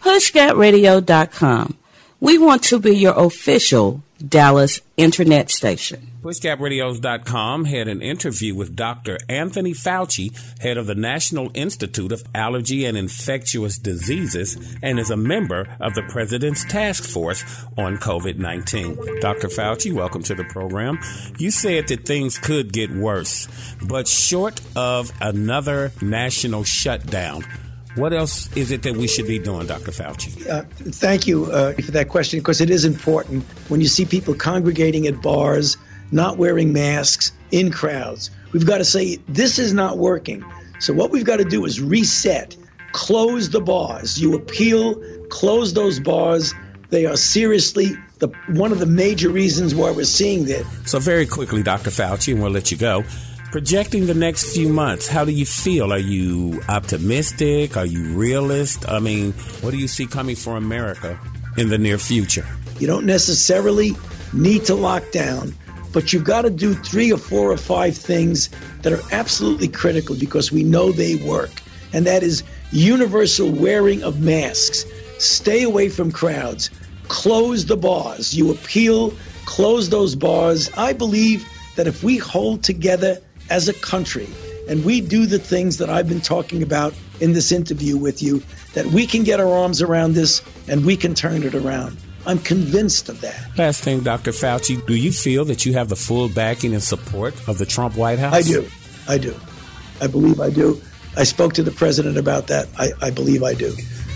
PushGapRadio.com. We want to be your official Dallas internet station. PushGapRadios.com had an interview with Dr. Anthony Fauci, head of the National Institute of Allergy and Infectious Diseases, and is a member of the President's Task Force on COVID 19. Dr. Fauci, welcome to the program. You said that things could get worse, but short of another national shutdown, what else is it that we should be doing, Dr. Fauci? Uh, thank you uh, for that question because it is important when you see people congregating at bars, not wearing masks, in crowds. We've got to say, this is not working. So, what we've got to do is reset, close the bars. You appeal, close those bars. They are seriously the, one of the major reasons why we're seeing this. So, very quickly, Dr. Fauci, and we'll let you go projecting the next few months, how do you feel? Are you optimistic? Are you realist? I mean, what do you see coming for America in the near future? You don't necessarily need to lock down, but you've got to do three or four or five things that are absolutely critical because we know they work. And that is universal wearing of masks, stay away from crowds, close the bars. You appeal, close those bars. I believe that if we hold together as a country and we do the things that I've been talking about in this interview with you, that we can get our arms around this and we can turn it around. I'm convinced of that. Last thing, Dr. Fauci, do you feel that you have the full backing and support of the Trump White House? I do. I do. I believe I do. I spoke to the president about that. I, I believe I do.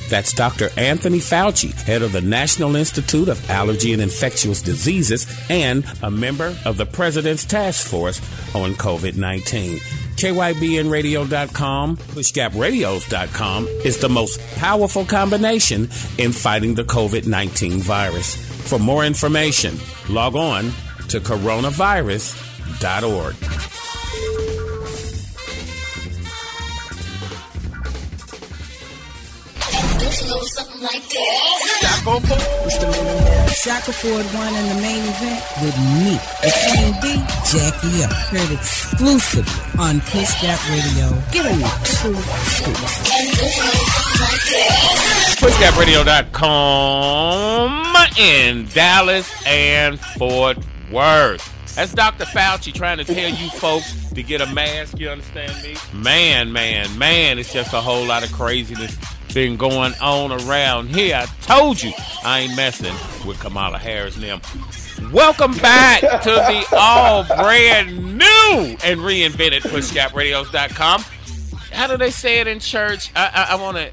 That's Dr. Anthony Fauci, head of the National Institute of Allergy and Infectious Diseases and a member of the President's Task Force on COVID 19. KYBNradio.com, PushGapRadios.com is the most powerful combination in fighting the COVID 19 virus. For more information, log on to coronavirus.org. something like that. Shackelford won in the main event with me, the Queen D, Jackie Up. Heard exclusively on Push Gap Radio. Give me two scoops. PushGapRadio.com in Dallas and Fort Worth. That's Dr. Fauci trying to tell you folks to get a mask, you understand me? Man, man, man, it's just a whole lot of craziness been going on around here. I told you I ain't messing with Kamala Harris them. Welcome back to the all brand new and reinvented PushGapRadios.com. How do they say it in church? I, I, I want to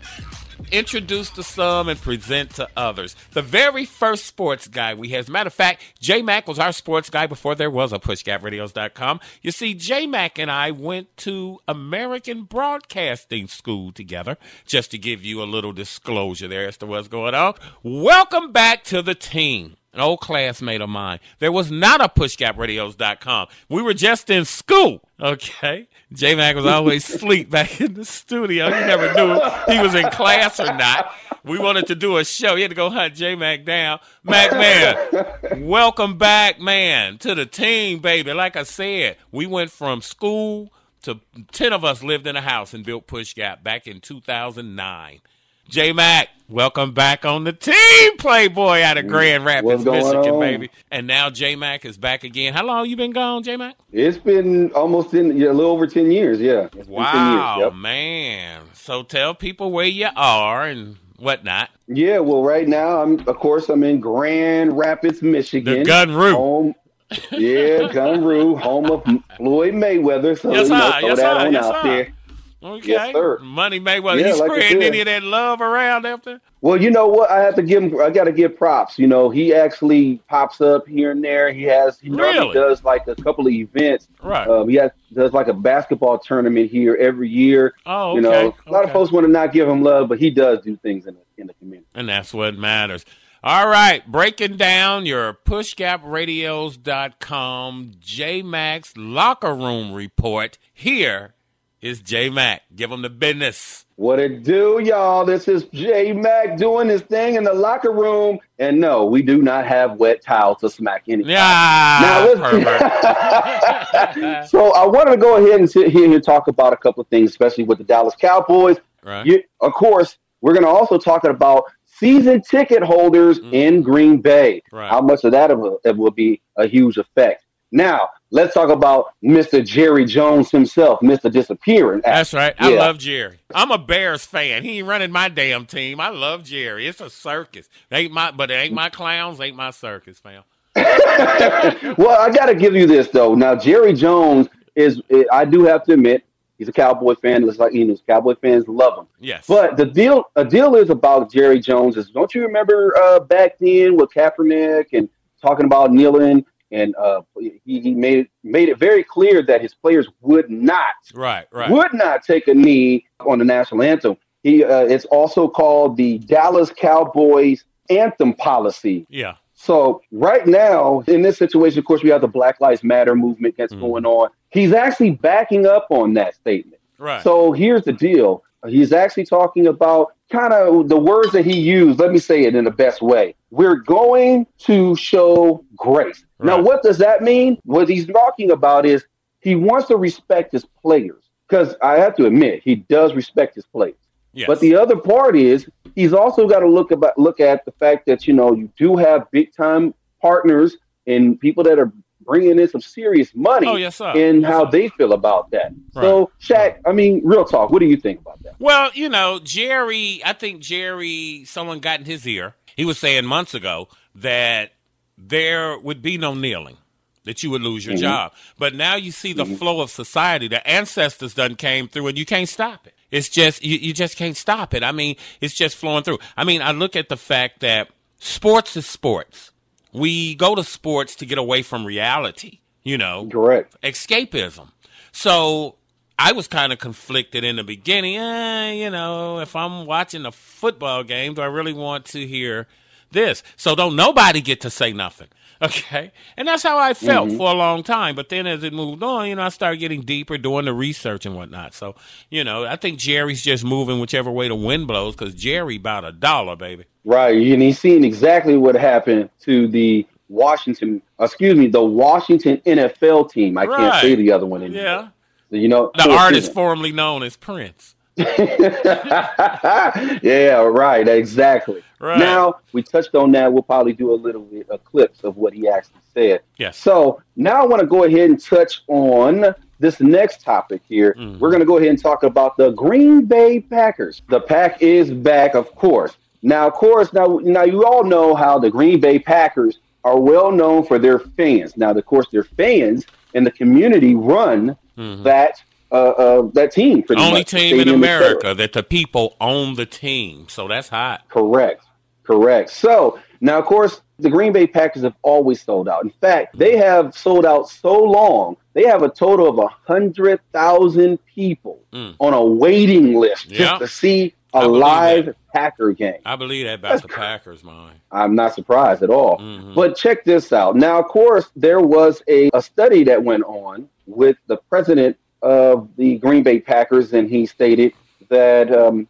introduce to some and present to others. The very first sports guy we had. As a matter of fact, J Mac was our sports guy before there was a pushgapradios.com. You see, J Mac and I went to American Broadcasting School together, just to give you a little disclosure there as to what's going on. Welcome back to the team an old classmate of mine. There was not a pushgapradios.com. We were just in school, okay? J Mac was always asleep back in the studio. You never knew he was in class or not. We wanted to do a show. You had to go hunt J Mac down. Mac, man, welcome back, man, to the team, baby. Like I said, we went from school to 10 of us lived in a house and built Push Gap back in 2009. J Mac, welcome back on the team, Playboy out of Grand Rapids, Michigan, on? baby. And now J Mac is back again. How long you been gone, J Mac? It's been almost in yeah, a little over ten years. Yeah. It's been 10 Wow, years, yep. man. So tell people where you are and whatnot. Yeah. Well, right now I'm, of course, I'm in Grand Rapids, Michigan. The Gunroo. Home. Yeah, Gunroo, home of Floyd Mayweather. So Yes, you know, sir. throw Yes, that sir. on Yes, out sir. there. Okay. Yes, sir. Money Mayweather. Yeah, He's like spreading any of that love around after? Well, you know what? I have to give him. I got to give props. You know, he actually pops up here and there. He has. He normally Really? does like a couple of events. Right. Um, he has does like a basketball tournament here every year. Oh, okay. You know, okay, a lot of folks want to not give him love, but he does do things in the in the community. And that's what matters. All right, breaking down your pushgapradios.com J Mac's locker room report. Here is J Mac. Give him the business. What it do, y'all? This is J Mac doing his thing in the locker room, and no, we do not have wet towels to smack anybody. Yeah, (laughs) so I wanted to go ahead and sit here and talk about a couple of things, especially with the Dallas Cowboys. Right. You, of course, we're going to also talk about season ticket holders mm-hmm. in Green Bay. Right. How much of that will, it will be a huge effect. Now, let's talk about Mr. Jerry Jones himself, Mr. Disappearing. That's right. I Yeah. love Jerry. I'm a Bears fan. He ain't running my damn team. I love Jerry. It's a circus. It ain't my, but it ain't my clowns. Ain't my circus, fam. (laughs) well, I got to give you this though. Now, Jerry Jones is, I do have to admit, he's a Cowboy fan. Looks like you know, Cowboy fans love him. Yes. But the deal, a deal is about Jerry Jones is. Don't you remember uh, back then with Kaepernick and talking about kneeling, and uh, he, he made made it very clear that his players would not Right. Right. would not take a knee on the national anthem. He uh, it's also called the Dallas Cowboys anthem policy. Yeah. So right now, in this situation, of course, we have the Black Lives Matter movement that's going on. He's actually backing up on that statement. Right. So here's the deal. He's actually talking about kind of the words that he used. Let me say it in the best way. We're going to show grace. Now, what does that mean? What he's talking about is he wants to respect his players because I have to admit he does respect his players. Yes. But the other part is he's also got to look about look at the fact that you know you do have big time partners and people that are bringing in some serious money Oh, yes, sir. and Yes, how they feel about that. So, Shaq, I mean, real talk. What do you think about that? Well, you know, Jerry, I think Jerry, someone got in his ear. He was saying months ago that there would be no kneeling, that you would lose your Mhm. job. But now you see the flow of society. The ancestors done came through and you can't stop it. It's just, you, you just can't stop it. I mean, it's just flowing through. I mean, I look at the fact that sports is sports. We go to sports to get away from reality, you know. Correct. Escapism. So I was kind of conflicted in the beginning. Eh, you know, if I'm watching a football game, do I really want to hear this? So don't nobody get to say nothing. (laughs) Okay. And that's how I felt Mhm. for a long time. But then as it moved on, you know, I started getting deeper, doing the research and whatnot. So, you know, I think Jerry's just moving whichever way the wind blows because Jerry about a dollar, baby. Right. And he's seen exactly what happened to the Washington, excuse me, the Washington NFL team. I can't say the other one anymore. Yeah. You know, The artist formerly known as Prince. (laughs) yeah, right, exactly. Right. Now we touched on that. We'll probably do a little bit of clips of what he actually said. Yes. So now I want to go ahead and touch on this next topic here. Mm-hmm. We're going to go ahead and talk about the Green Bay Packers. The pack is back, of course. Now, of course, now now you all know how the Green Bay Packers are well known for their fans. Now, of course, their fans and the community run that uh, uh, that team. Only much, team in. America that the people own the team. So that's hot. Correct. Correct. So now, of course, the Green Bay Packers have always sold out. In fact, they have sold out so long. They have a total of a hundred thousand people on a waiting list just Mm. To see a live Packer game. I believe that about the Packers, man. I'm not surprised at all. Mm-hmm. But check this out. Now, of course, there was a, a study that went on with the president of the Green Bay Packers, and he stated that um,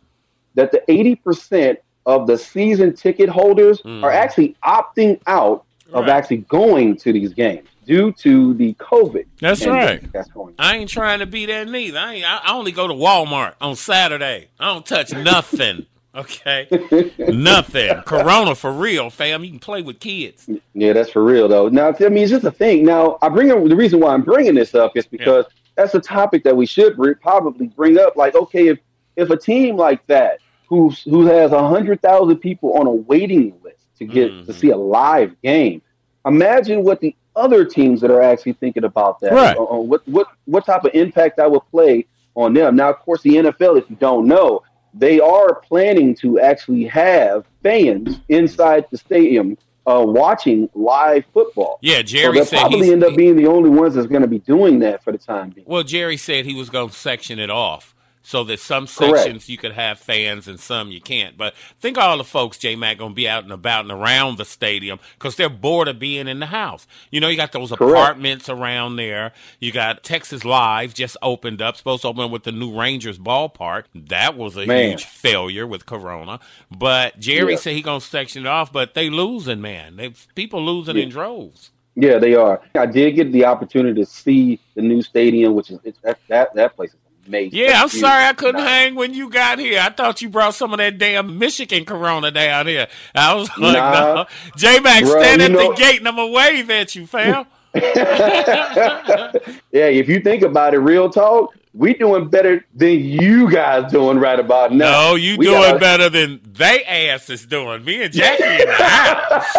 that the 80% of the season ticket holders are actually opting out of Mm-hmm. Actually going to these games due to the COVID. That's right. That's going. I ain't trying to be that neither. I, ain't, I I only go to Walmart on Saturday. I don't touch nothing. (laughs) Okay, nothing. Corona for real, fam. You can play with kids. Yeah, that's for real though. Now, I mean, it's just a thing. Now, I bring up the reason why I'm bringing this up is because that's a topic that we should re- probably bring up. Like, okay, if if a team like that who who has a hundred thousand people on a waiting list to get Mm-hmm. to see a live game, imagine what the other teams that are actually thinking about that. Right. Uh, uh, what what what type of impact that will play on them? Now, of course, the NFL, if you don't know, they are planning to actually have fans inside the stadium uh, watching live football. Yeah, Jerry they'll said probably end up being the only ones that's going to be doing that for the time being. Well, Jerry said he was going to section it off so that some Correct. sections you could have fans and some you can't. But think all the folks, J Mac, going to be out and about and around the stadium because they're bored of being in the house. You know, you got those Correct. apartments around there. You got Texas Live just opened up, supposed to open with the new Rangers ballpark. That was a Man. huge failure with Corona. But Jerry Yeah. said he going to section it off, but they losing, man. They people losing in droves. Yeah, they are. I did get the opportunity to see the new stadium, which is it's, that that that place is May. Yeah, I'm sorry I couldn't hang when you got here. I thought you brought some of that damn Michigan Corona down here. I was (laughs) like, Nah. no. J Mac, stand at know- the gate and I'm going to wave at you, fam. (laughs) (laughs) Yeah, if you think about it, real talk, we doing better than you guys doing right about now. No, you We doing gotta- better than they ass is doing. Me and Jackie in the house.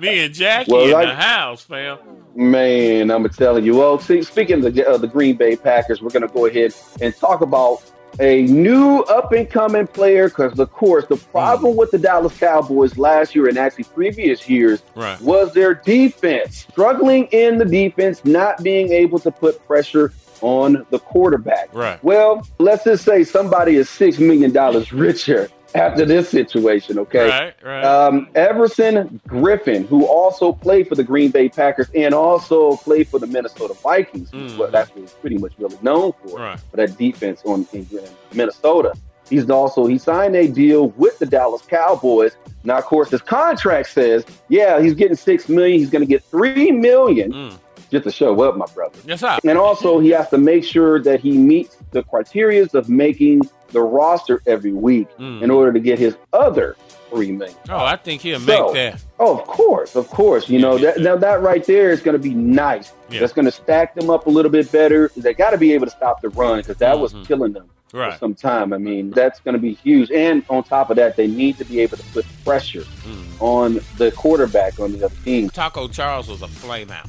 Me and Jackie Well, in like- the house, fam. Man, I'm telling you. Well, see, speaking of the, uh, the Green Bay Packers, we're going to go ahead and talk about a new up and coming player. Because, of course, the problem with the Dallas Cowboys last year and actually previous years Right. was their defense struggling in the defense, not being able to put pressure on the quarterback. Right. Well, let's just say somebody is six million dollars richer after this situation. Okay. Right, right. Um, Everson Griffen, who also played for the Green Bay Packers and also played for the Minnesota Vikings, is what that's what he's pretty much really known for, Right. for that defense on in, in Minnesota. He's also he signed a deal with the Dallas Cowboys. Now, of course, his contract says, yeah, he's getting six million. He's going to get three million just to show up, my brother. Yes, sir. And also, he has to make sure that he meets the criterias of making the roster every week Mm. in order to get his other three million. Oh, I think he'll So- make that. Oh, of course, of course. You know that now that right there is going to be nice. Yeah. That's going to stack them up a little bit better. They got to be able to stop the run because that was killing them Mm-hmm. Right. for some time. I mean, that's going to be huge. And on top of that, they need to be able to put pressure Mm. on the quarterback on the other team. Taco Charlton was a flame out.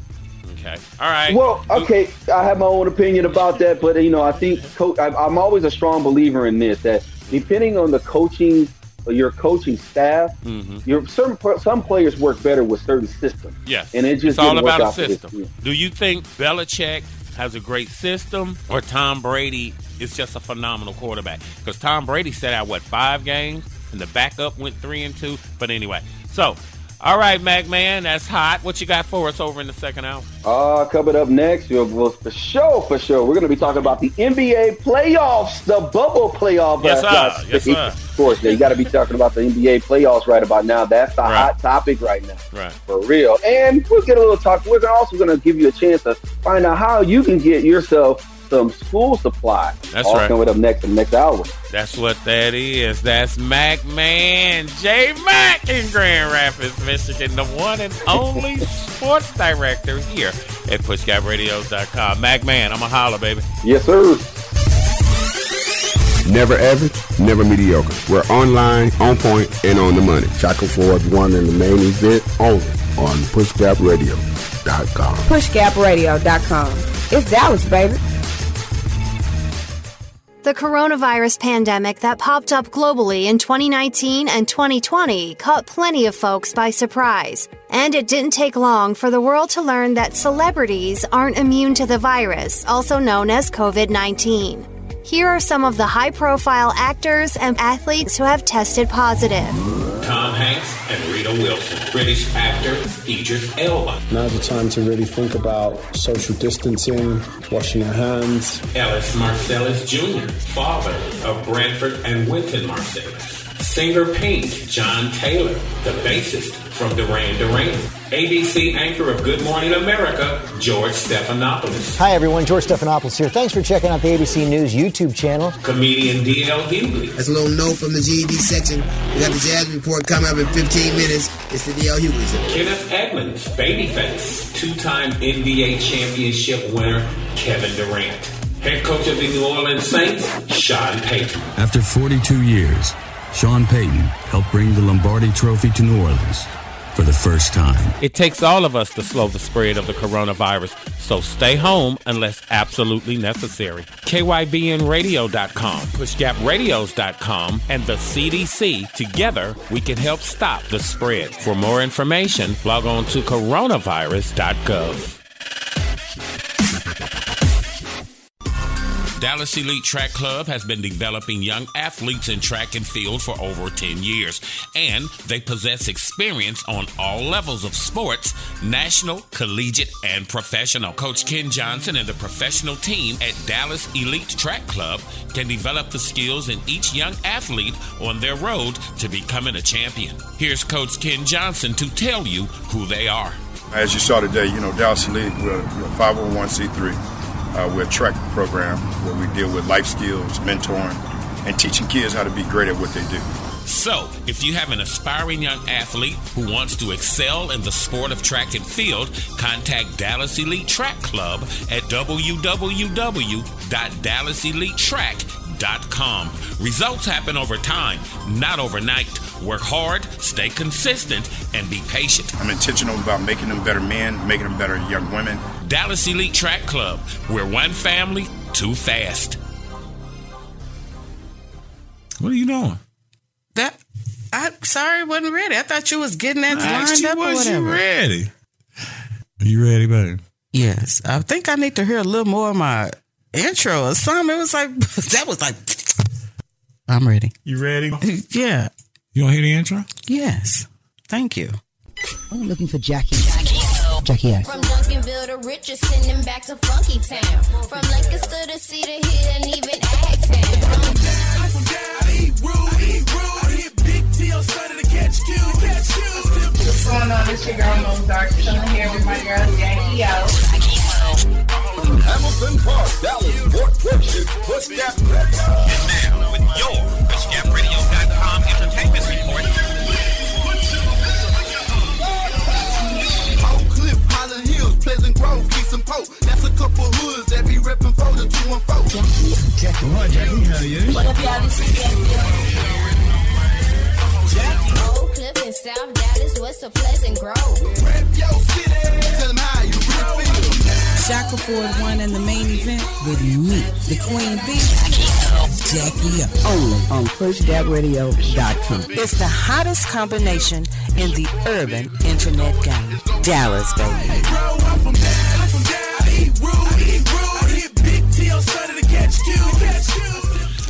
Okay. All right. Well, okay, I have my own opinion about that, but you know, I think coach. I'm always a strong believer in this that depending on the coaching, your coaching staff, Mm-hmm. your certain some players work better with certain systems. Yes. and it just it's all about a out for this system. Do you think Belichick has a great system or Tom Brady is just a phenomenal quarterback? Because Tom Brady set out, what, five games? And the backup went three and two. But anyway, so, all right, Mac Man, that's hot. What you got for us over in the second hour? Uh, coming up next, well, for sure, for sure, we're going to be talking about the NBA playoffs, the bubble playoff. Yes, uh, sir. Yes, sir. Of course, yeah, you got to be talking about the NBA playoffs right about now. That's the hot topic right now. Right. for real. And we'll get a little talk. We're also going to give you a chance to find out how you can get yourself some school supply. That's All right. coming up next in the next hour. That's what that is. That's Mac Man, J Mac in Grand Rapids, Michigan, the one and only (laughs) sports director here at PushGapRadios.com. Mac Man, I'm a holler, baby. Yes, sir. Never average, never mediocre. We're online, on point, and on the money. Shackelford won in the main event only on PushGapRadio.com. PushGapRadio.com. It's Dallas, baby. The coronavirus pandemic that popped up globally in 2019 and 2020 caught plenty of folks by surprise. And it didn't take long for the world to learn that celebrities aren't immune to the virus, also known as COVID 19. Here are some of the high profile actors and athletes who have tested positive. Tom Hanks and Rita Wilson. British actor Idris Elba. Now's the time to really think about social distancing, washing your hands. Ellis Marsalis Jr., father of Branford and Wynton Marsalis. Singer Pink, John Taylor, the bassist from Duran Duran. ABC anchor of Good Morning America, George Stephanopoulos. Hi, everyone. George Stephanopoulos here. Thanks for checking out the ABC News YouTube channel. Comedian D.L. Hughley. That's a little note from the GED section. We got the Jazz Report coming up in 15 minutes. It's the DL Hughley Show. Kenneth Edmonds, Babyface, two-time NBA championship winner Kevin Durant. Head coach of the New Orleans Saints, Sean Payton. After 42 years, Sean Payton helped bring the Lombardi Trophy to New Orleans for the first time. It takes all of us to slow the spread of the coronavirus, so stay home unless absolutely necessary. KYBNradio.com, PushGapRadios.com, and the CDC. Together, we can help stop the spread. For more information, log on to coronavirus.gov. Dallas Elite Track Club has been developing young athletes in track and field for over 10 years, and they possess experience on all levels of sports national, collegiate, and professional. Coach Ken Johnson and the professional team at Dallas Elite Track Club can develop the skills in each young athlete on their road to becoming a champion. Here's Coach Ken Johnson to tell you who they are. As you saw today, you know, Dallas Elite, we're, we're 501c3. Uh, we're a track program where we deal with life skills, mentoring, and teaching kids how to be great at what they do. So, if you have an aspiring young athlete who wants to excel in the sport of track and field, contact Dallas Elite Track Club at www.dallaselitetrack.com. Results happen over time, not overnight. Work hard, stay consistent, and be patient. I'm intentional about making them better men, making them better young women. Dallas Elite Track Club. We're one family, too fast. What are you doing? That I sorry wasn't ready. I thought you was getting that I asked lined you, up or was you whatever. ready? Are you ready, baby? Yes, I think I need to hear a little more of my intro or something. It was like (laughs) that was like I'm ready. You ready? (laughs) Yeah. You want to hear the intro? Yes. Thank you. I'm looking for Jackie. Jackie X. From Duncanville to Richard, sending back to Funky Town. From Lancaster to Cedar Hill and even Agtown. What's going on? It's your girl Mozart. Chilling here with my girl Jackie O. Hamilton Park, Dallas, Fort Worth, it's Push Gap Radio. And now, with your PushGapRadio.com entertainment report. Oak Cliff, Highland Hills, Pleasant Grove, Keys and Pope. That's a couple hoods that be reppin' for the 214. Jackie. What, Jackie? How are you? What up, y'all? This is Jackie. Oak Cliff in South Dallas, what's a Pleasant Grove? Rep your city. Tell them how you really feel. Shackelford won in the main event with me, the Queen Bee, Jackie O. Only on PushGapRadio.com. It's the hottest combination in the urban internet game. Dallas, baby.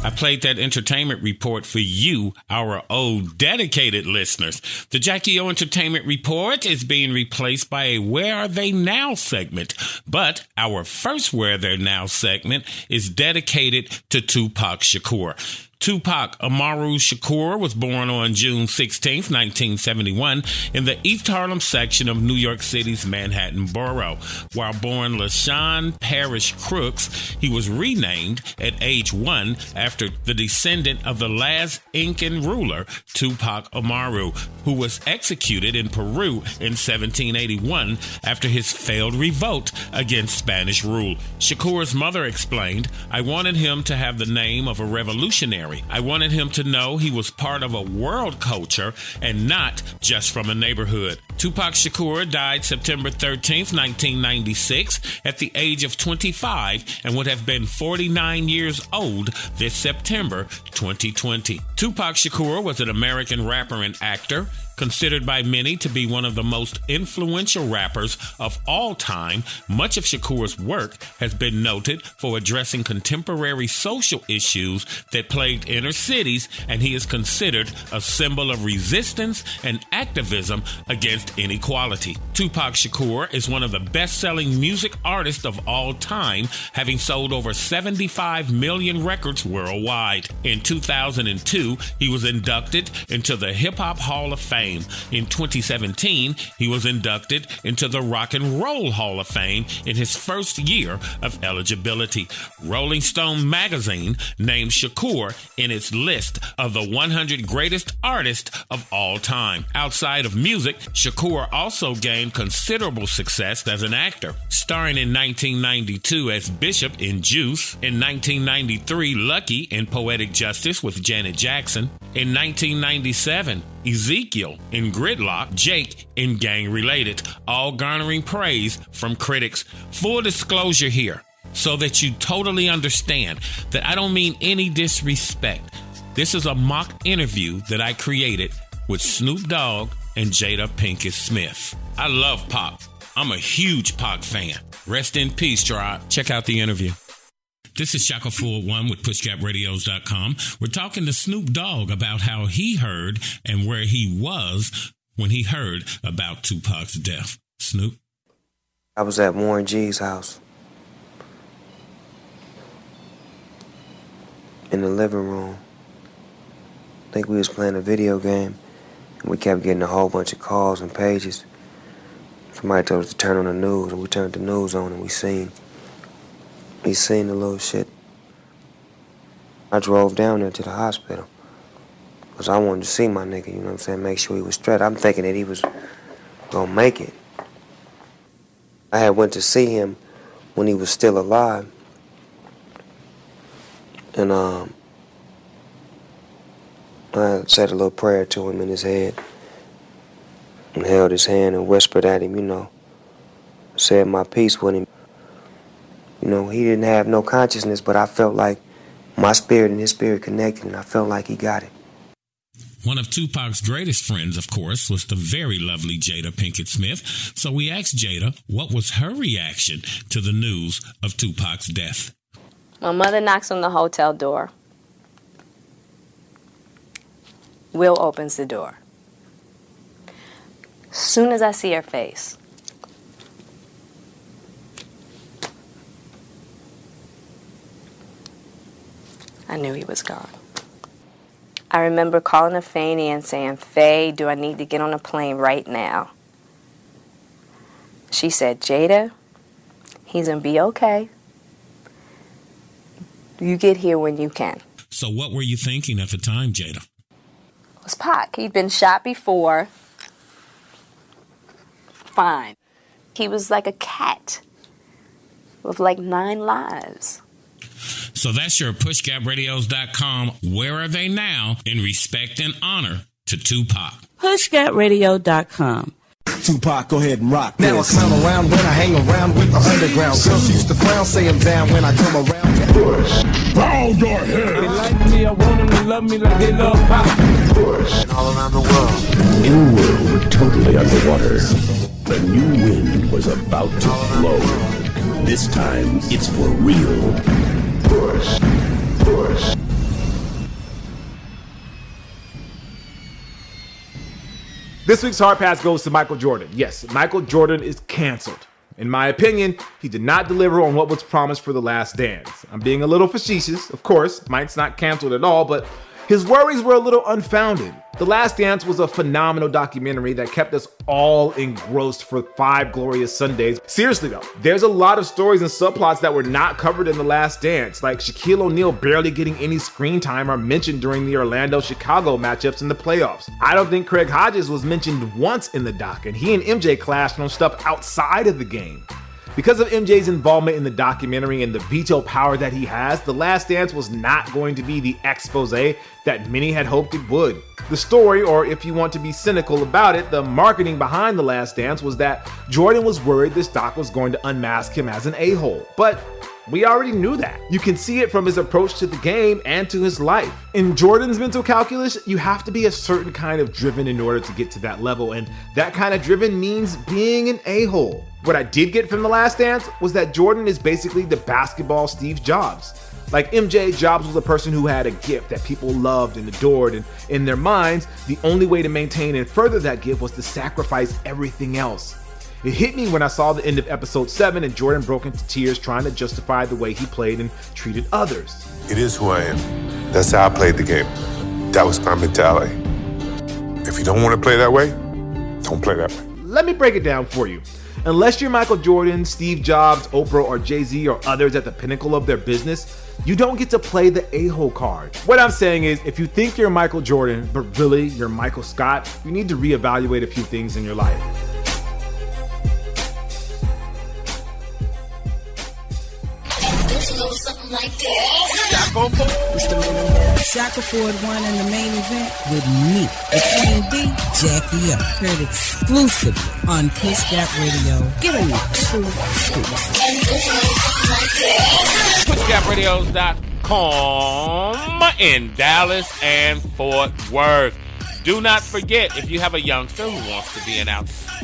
I played that entertainment report for you, our old dedicated listeners. The Jackie O Entertainment Report is being replaced by a Where Are They Now segment. But our first Where Are They're Now segment is dedicated to Tupac Shakur. Tupac Amaru Shakur was born on June 16, 1971, in the East Harlem section of New York City's Manhattan borough. While born Lesane Parish Crooks, he was renamed at age one after the descendant of the last Incan ruler, Tupac Amaru, who was executed in Peru in 1781 after his failed revolt against Spanish rule. Shakur's mother explained, I wanted him to have the name of a revolutionary. I wanted him to know he was part of a world culture and not just from a neighborhood. Tupac Shakur died September 13th, 1996, at the age of 25 and would have been 49 years old this September 2020. Tupac Shakur was an American rapper and actor considered by many to be one of the most influential rappers of all time, much of Shakur's work has been noted for addressing contemporary social issues that plagued inner cities, and he is considered a symbol of resistance and activism against inequality. Tupac Shakur is one of the best selling music artists of all time, having sold over 75 million records worldwide. In 2002, he was inducted into the Hip Hop Hall of Fame. In 2017, he was inducted into the Rock and Roll Hall of Fame in his first year of eligibility. Rolling Stone magazine named Shakur in its list of the 100 greatest artists of all time. Outside of music, Shakur also gained considerable success as an actor, starring in 1992 as Bishop in Juice, in 1993 Lucky in Poetic Justice with Janet Jackson, in 1997 Ezekiel in Gridlock'd, Jake in Gang Related, all garnering praise from critics. Full disclosure here, so that you totally understand that I don't mean any disrespect. This is a mock interview that I created with Snoop Dogg and Jada Pinkett Smith. I love Pop. I'm a huge Pac fan. Rest in peace, Tribe. Check out the interview. This is Shackelford oh One with PushGapRadios.com. We're talking to Snoop Dogg about how he heard and where he was when he heard about Tupac's death. Snoop. I was at Warren G's house. In the living room. I think we was playing a video game and we kept getting a whole bunch of calls and pages. Somebody told us to turn on the news and we turned the news on and we seen he seen the little shit. I drove down there to the hospital. Because I wanted to see my nigga, you know what I'm saying? Make sure he was straight. I'm thinking that he was gonna make it. I had went to see him when he was still alive. And um I said a little prayer to him in his head and held his hand and whispered at him, you know, said my peace with him. You know, he didn't have no consciousness, but I felt like my spirit and his spirit connected, and I felt like he got it. One of Tupac's greatest friends, of course, was the very lovely Jada Pinkett Smith. So we asked Jada what was her reaction to the news of Tupac's death. My mother knocks on the hotel door. Will opens the door. Soon as I see her face, I knew he was gone. I remember calling Afeni and saying, Faye, do I need to get on a plane right now? She said, Jada, he's going to be okay. You get here when you can. So what were you thinking at the time, Jada? It was Pac. He'd been shot before. Fine. He was like a cat with like nine lives. So that's your pushgapradios.com. Where are they now in respect and honor to Tupac? Pushgapradio.com. Tupac, go ahead and rock. Now this. I clown around when I hang around with the underground. Girls used to frown, say I'm down when I come around. Push, bow your head. They like me, I want them to love me like they love pop. Push. All around the world. New world totally underwater. The new wind was about to blow. This time, it's for real. Push, push. This week's Hard Pass goes to Michael Jordan. Yes, Michael Jordan is canceled. In my opinion, he did not deliver on what was promised for The Last Dance. I'm being a little facetious, of course. Mike's not canceled at all, but his worries were a little unfounded. The Last Dance was a phenomenal documentary that kept us all engrossed for five glorious Sundays. Seriously though, there's a lot of stories and subplots that were not covered in The Last Dance, like Shaquille O'Neal barely getting any screen time or mentioned during the Orlando-Chicago matchups in the playoffs. I don't think Craig Hodges was mentioned once in the doc, and he and MJ clashed on stuff outside of the game. Because of MJ's involvement in the documentary and the veto power that he has, The Last Dance was not going to be the expose that many had hoped it would. The story, or if you want to be cynical about it, the marketing behind The Last Dance was that Jordan was worried this doc was going to unmask him as an a hole. But we already knew that. You can see it from his approach to the game and to his life. In Jordan's mental calculus, you have to be a certain kind of driven in order to get to that level, and that kind of driven means being an a hole. What I did get from The Last Dance was that Jordan is basically the basketball Steve Jobs. Like MJ, Jobs was a person who had a gift that people loved and adored, and in their minds, the only way to maintain and further that gift was to sacrifice everything else. It hit me when I saw the end of episode 7 and Jordan broke into tears trying to justify the way he played and treated others. It is who I am. That's how I played the game. That was my mentality. If you don't want to play that way, don't play that way. Let me break it down for you. Unless you're Michael Jordan, Steve Jobs, Oprah, or Jay Z, or others at the pinnacle of their business, you don't get to play the a hole card. What I'm saying is, if you think you're Michael Jordan, but really you're Michael Scott, you need to reevaluate a few things in your life. Shackelford won in the main event with me, the D, Jackie O. Heard exclusively on Push Gap Radio. Giving you true scoops. PushGapRadios.com in Dallas and Fort Worth. Do not forget, if you have a youngster who wants to be an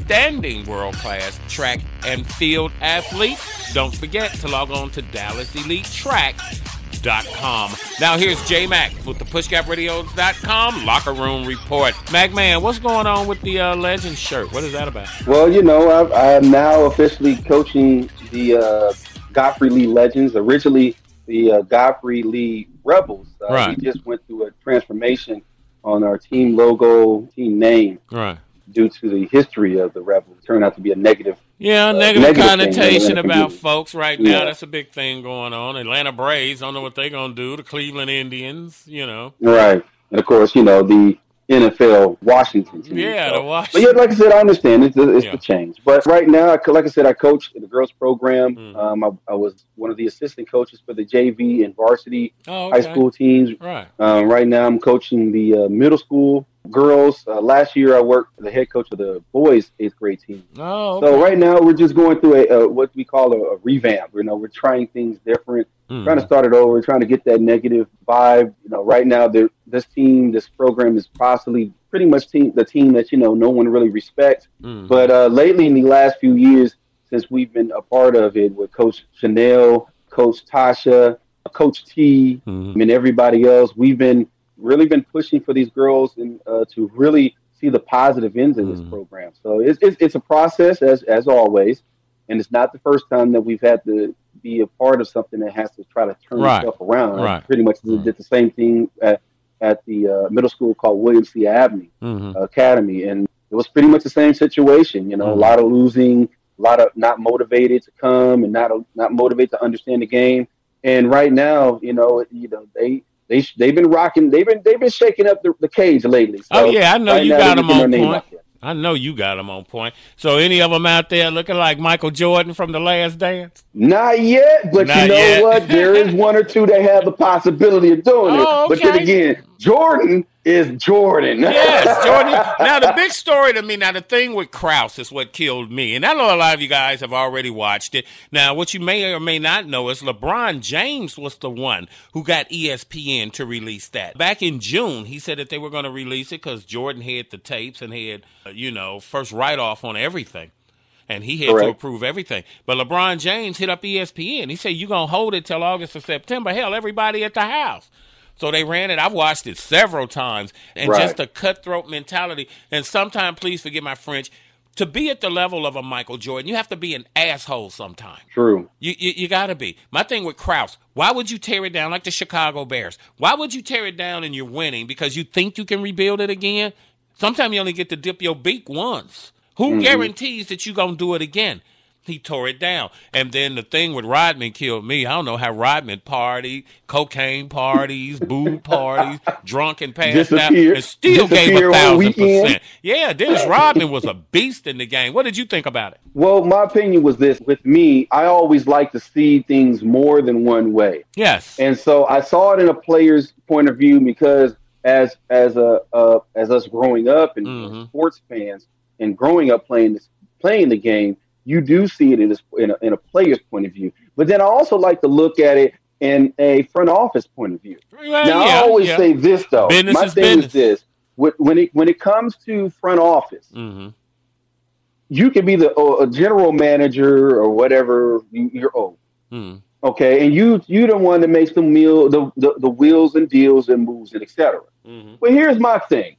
outstanding world class track and field athlete, don't forget to log on to DallasEliteTrack.com. Now, here's J Mac with the PushGapRadios.com locker room report. Mac Man, what's going on with the uh, Legend shirt? What is that about? Well, you know, I, I am now officially coaching the uh, Godfrey Lee Legends. Originally, the uh, Godfrey Lee Rebels. Uh, Right. We just went through a transformation on our team logo, team name. Right. Due to the history of the rebel turned out to be a negative. Yeah, uh, negative, negative connotation about folks right now. Yeah. That's a big thing going on. Atlanta Braves I don't know what they're gonna do. The Cleveland Indians, you know. Right. And of course, you know, the NFL Washington team. Yeah, So- the Wash- But yeah, like I said, I understand it's, it's Yeah. the change. But right now, like I said, I coach in the girls program. Mm. Um, I, I was one of the assistant coaches for the JV and varsity Oh, high school teams. Right. Um, right now, I'm coaching the uh, middle school girls. Uh, last year, I worked the head coach of the boys eighth grade team. Oh, So right now, we're just going through a, a what we call a, a revamp. You know, we're trying things different, Mhm. trying to start it over, trying to get that negative vibe. You know, right now, this team, this program is possibly pretty much team, the team that you know no one really respects. Mhm. But uh, lately, in the last few years, since we've been a part of it with Coach Chanel, Coach Tasha, Coach T, Mm-hmm. and everybody else, we've been really been pushing for these girls and uh, to really see the positive ends of Mm. this program. So it's, it's it's a process as as always, and it's not the first time that we've had to be a part of something that has to try to turn Right. stuff around. Right. pretty much did the same thing at at the uh, middle school called William C. Abney Mhm. Academy, and it was pretty much the same situation. You know, Mhm. a lot of losing, a lot of not motivated to come, and not not motivated to understand the game. And right now, you know, you know they. They, they've been rocking. They've been they've been shaking up the, the cage lately. So oh yeah, I know right you now got them on point. I know you got them on point. So any of them out there looking like Michael Jordan from The Last Dance? Not yet, but Not you know yet. what? There is one or two that have the possibility of doing (laughs) Oh, it. But then again, Jordan is Jordan. Yes, (laughs) Jordan. now the big story to me, now the thing with Krause is what killed me, and I know a lot of you guys have already watched it. Now, what you may or may not know is LeBron James was the one who got ESPN to release that back in June. He said that they were going to release it because Jordan had the tapes and had, uh, you know, first write off on everything. And he had to approve everything. But LeBron James hit up ESPN. He said, You're going to hold it till August or September. Hell, everybody at the house. So they ran it. I've watched it several times. And Right. just a cutthroat mentality. And sometimes, please forgive my French, to be at the level of a Michael Jordan, you have to be an asshole sometimes. True. You, you, you got to be. My thing with Krause, why would you tear it down like the Chicago Bears? Why would you tear it down and you're winning because you think you can rebuild it again? Sometimes you only get to dip your beak once. Who Mhm. guarantees that you're going to do it again? He tore it down. And then the thing with Rodman killed me. I don't know how Rodman partied, cocaine parties, (laughs) booze parties, drunk and passed out, and still gave a thousand percent. Yeah, Dennis Rodman was a beast in the game. What did you think about it? Well, my opinion was this: with me, I always like to see things more than one way. Yes. And so I saw it in a player's point of view because as as a uh, as us growing up and Mm-hmm. sports fans and growing up playing this playing the game, you do see it in a, in a in a player's point of view. But then I also like to look at it in a front office point of view. Well, now yeah, I always yeah. say this though. Business My is thing business. is this: when it when it comes to front office, Mm-hmm. you can be the uh, a general manager or whatever you, you're owed. Mm-hmm. Okay, and you you the one that makes the meal the, the, the wheels and deals and moves and etc. Mm-hmm. But here's my thing: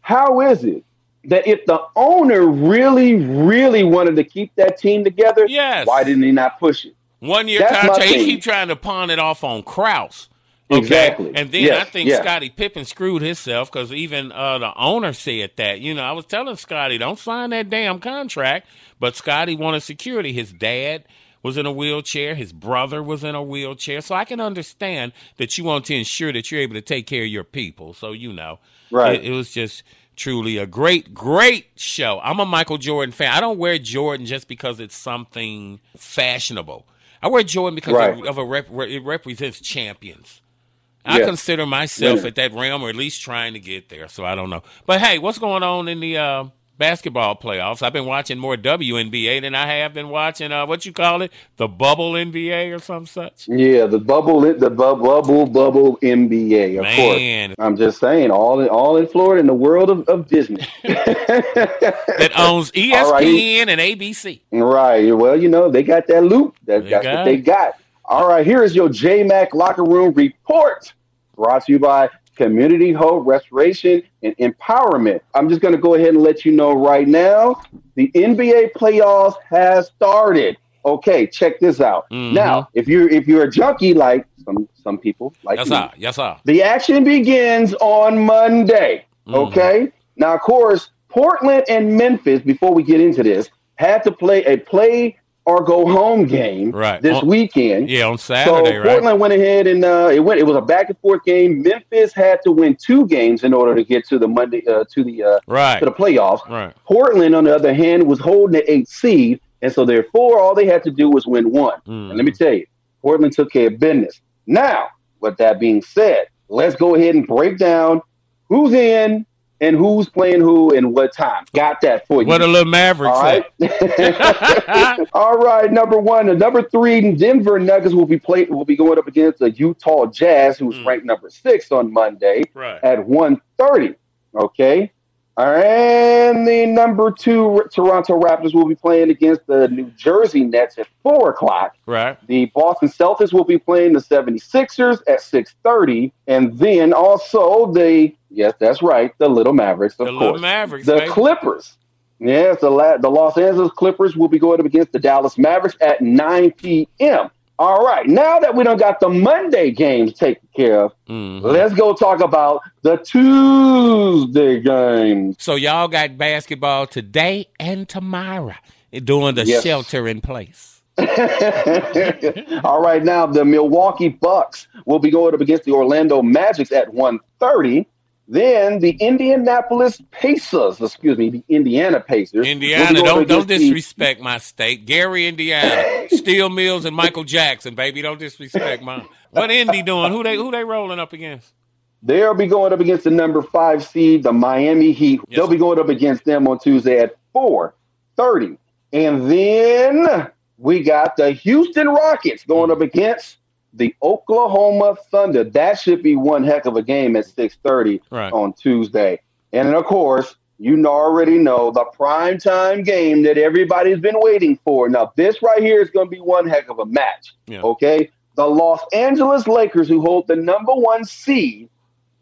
How is it that if the owner really really wanted to keep that team together, Yes. why didn't he not push it? One year That's contract, he keep trying to pawn it off on Krause. Okay? Exactly. And then Yes, I think yes. Scottie Pippen screwed himself because even uh, the owner said that. You know, I was telling Scottie, don't sign that damn contract. But Scottie wanted security. His dad was in a wheelchair. His brother was in a wheelchair. So I can understand that you want to ensure that you're able to take care of your people. So, you know, Right. it, it was just truly a great, great show. I'm a Michael Jordan fan. I don't wear Jordan just because it's something fashionable. I wear Jordan because Right. of, of a rep, it represents champions. I Yes. consider myself at that realm, or at least trying to get there. So I don't know. But hey, what's going on in the uh, basketball playoffs? I've been watching more WNBA than I have been watching uh, what you call it, the bubble NBA or some such. Yeah, the bubble, the bu- bubble, bubble NBA. Of Man. course, I'm just saying, all in all in Florida, in the world of, of Disney. (laughs) That owns (laughs) ESPN right. and ABC. Right. Well, you know, they got that loop. That, They that's got what they got. All right. Here is your JMac Locker Room Report brought to you by Community Hope Restoration and Empowerment. I'm just going to go ahead and let you know right now the NBA playoffs has started. Okay, check this out. Mhm. Now, if you're if you're a junkie like some some people like Yes, me, sir. Yes, sir. the action begins on Monday. Mm-hmm. Okay. Now, of course, Portland and Memphis, before we get into this, had to play a play or go home game Right. this On- weekend. Yeah, on Saturday, so right? Portland went ahead and uh, it went. It was a back and forth game. Memphis had to win two games in order to get to the Monday uh, to the uh, Right. to the playoffs. Right. Portland, on the other hand, was holding the eighth seed, and so therefore, all they had to do was win one. Mm. And let me tell you, Portland took care of business. Now, with that being said, let's go ahead and break down who's in and who's playing who and what time. Got that for you. What a little maverick. All right. (laughs) All right, number one, the number three Denver Nuggets will be play will be going up against the Utah Jazz, who's mm. ranked number six on Monday Right. at 1.30. Okay. And the number two Toronto Raptors will be playing against the New Jersey Nets at four o'clock. Right. The Boston Celtics will be playing the 76ers at 6:30, and then also the yes, that's right, the Little Mavericks, of The course. little Mavericks, the baby. Clippers. Yes, the La- the Los Angeles Clippers will be going up against the Dallas Mavericks at 9 p.m. All right, now that we don't got the Monday games taken care of, Mm-hmm. let's go talk about the Tuesday games. So y'all got basketball today and tomorrow doing the Yes. shelter in place. (laughs) All right, now the Milwaukee Bucks will be going up against the Orlando Magic at 1:30. Then the Indianapolis Pacers, excuse me, the Indiana Pacers. Indiana, don't don't the- disrespect my state. Gary, Indiana, (laughs) Steel Mills and Michael Jackson, baby, don't disrespect mine. What Indy doing? Who they who they rolling up against? They'll be going up against the number five seed, the Miami Heat. They'll be going up against them on Tuesday at 4:30. And then we got the Houston Rockets going mm. up against the Oklahoma Thunder. That should be one heck of a game at 6:30 Right. on Tuesday. And of course, you know, already know the primetime game that everybody's been waiting for. Now, this right here is going to be one heck of a match. Yeah. Okay. The Los Angeles Lakers, who hold the number one seed,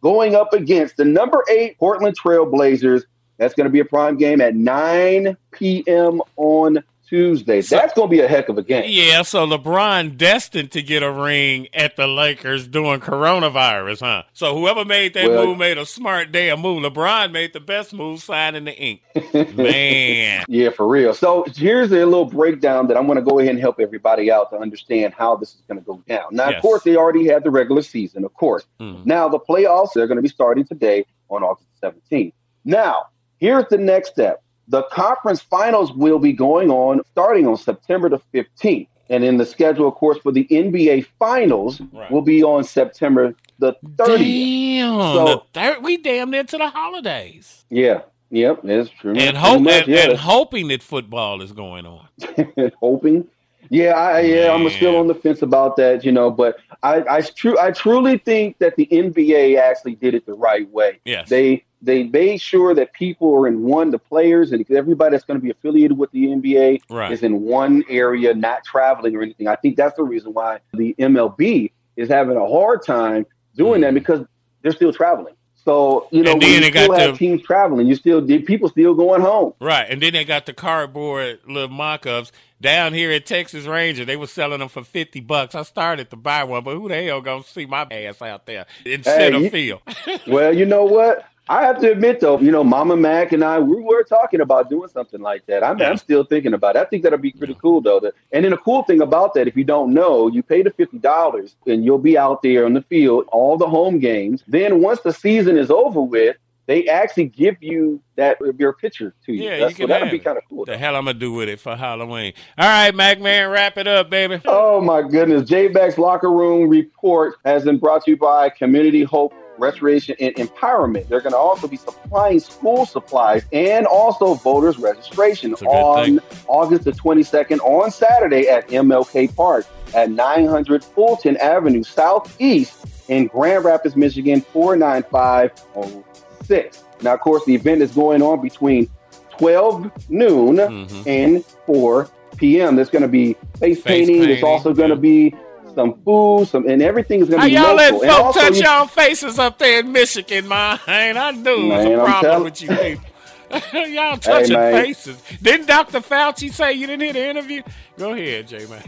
going up against the number eight Portland Trail Blazers. That's going to be a prime game at 9 p.m. on Tuesday. That's going to be a heck of a game. Yeah, so LeBron destined to get a ring at the Lakers doing coronavirus, huh? So whoever made that Well- move made a smart damn move. LeBron made the best move, signing the ink. (laughs) Man. Yeah, for real. So here's a little breakdown that I'm going to go ahead and help everybody out to understand how this is going to go down. Now, Yes. of course, they already had the regular season, of course. Mhm. Now, the playoffs, they're going to be starting today on August 17th. Now, here's the next step. The conference finals will be going on starting on September the 15th. And then the schedule, of course, for the NBA finals Right. will be on September the 30th. Damn. So- the third, we damn near to the holidays. Yeah, yep, that's true. And, Pretty hope, much, and, yeah. and hoping that football is going on. (laughs) hoping. Yeah, I, yeah, I'm still on the fence about that, you know. But I, I, true, I truly think that the NBA actually did it the right way. Yes. they they made sure that people are in one, the players and everybody that's going to be affiliated with the NBA Right. is in one area, not traveling or anything. I think that's the reason why the MLB is having a hard time doing that mm. because they're still traveling. So you know, And then you still have the- teams traveling, you still people still going home. Right, and then they got the cardboard little mock-ups down here at Texas Ranger. They were selling them for fifty bucks. I started to buy one, but who the hell gonna see my ass out there in center you- field? (laughs) well, you know what? I have to admit, though, you know, Mama Mac and I, we were talking about doing something like that. I'm, I'm still thinking about it. I think that'll be pretty cool, though. And then the cool thing about that, if you don't know, you pay the $50 and you'll be out there on the field, all the home games. Then once the season is over with, they actually give you that your picture to you. Yeah, That's, you can so that'll be kind of cool. The hell I'm gonna do with it for Halloween? All right, Mac man, wrap it up, baby. Oh my goodness. J Mac's Locker Room Report has been brought to you by Community Hope Restoration and Empowerment. They're going to also be supplying school supplies and also voters registration on thing. August the 22nd on Saturday at MLK Park at 900 Fulton Avenue Southeast in Grand Rapids, Michigan 49506. Now, of course, the event is going on between 12 noon Mm-hmm. and 4 p.m. There's going to be face, Face painting. There's also going to be some food, some, and everything is going How to be y'all let local. And folk also touch you- y'all faces up there in Michigan, (laughs) man? I knew it was Man, a problem tell- with you people. (laughs) y'all touching man. faces. Didn't Dr. Fauci say you didn't hear the interview? Go ahead, J man.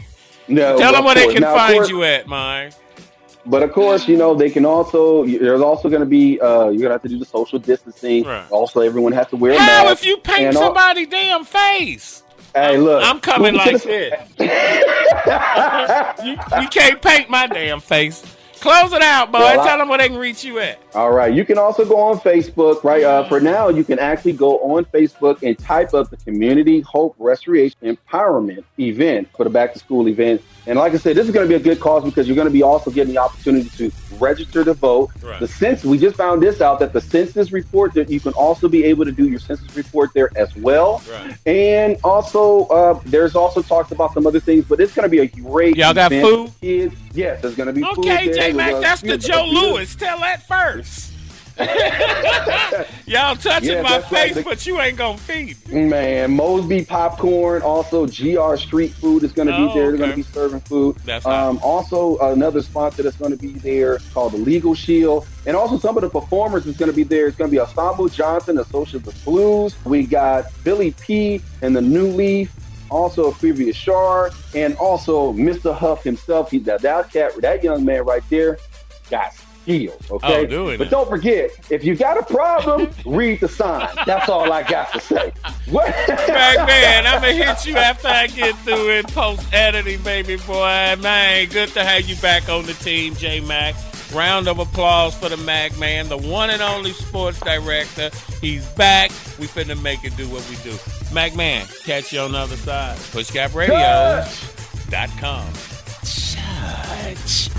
No, Tell them where they can Now, find course- you at, man. But of course, you know they can also. There's also going to be. Uh, you're going to have to do the social distancing. Right. Also, everyone has to wear a How if you paint and all- somebody's damn face? Hey, look. I'm coming like this. you, you can't paint my damn face. Close it out, boy. Well, I- Tell them where they can reach you at. All right. You can also go on Facebook, right? Uh, for now, you can actually go on Facebook and type up the Community Hope Restoration Empowerment event for the back to school event. And like I said, this is going to be a good cause because you're going to be also getting the opportunity to register to vote. Right. The census, we just found this out that the census report that you can also be able to do your census report there as well. Right. And also, uh, there's also talks about some other things, but it's going to be a great Y'all got event food? for Kids. Yes, there's going to be food. Okay, there. J Mac, that's the Joe Lewis. Tell that first. (laughs) Y'all touching Yeah, my face, The- but you ain't gonna feed me. Man, Mosby Popcorn, also GR Street Food is going to Oh, be there. They're gonna be serving food. That's um, also another sponsor that's going to be there called the Legal Shield, and also some of the performers is going to be there. It's going to be Ensemble Johnson, Associates of Blues. We got Billy P and the New Leaf. Also, Previous Shar, and also Mr. Huff himself. He that that cat, that young man right there, got skills. Oh, okay, Oh, doing but it. don't forget, if you got a problem, (laughs) read the sign. That's all I got to say. What? Back man, I'm gonna hit you after I get through in post editing, baby boy. Man, good to have you back on the team, J Mac. Round of applause for the Mac man, the one and only sports director. He's back. We finna make it do what we do. Mac man, catch you on the other side. PushGapRadios.com. Church.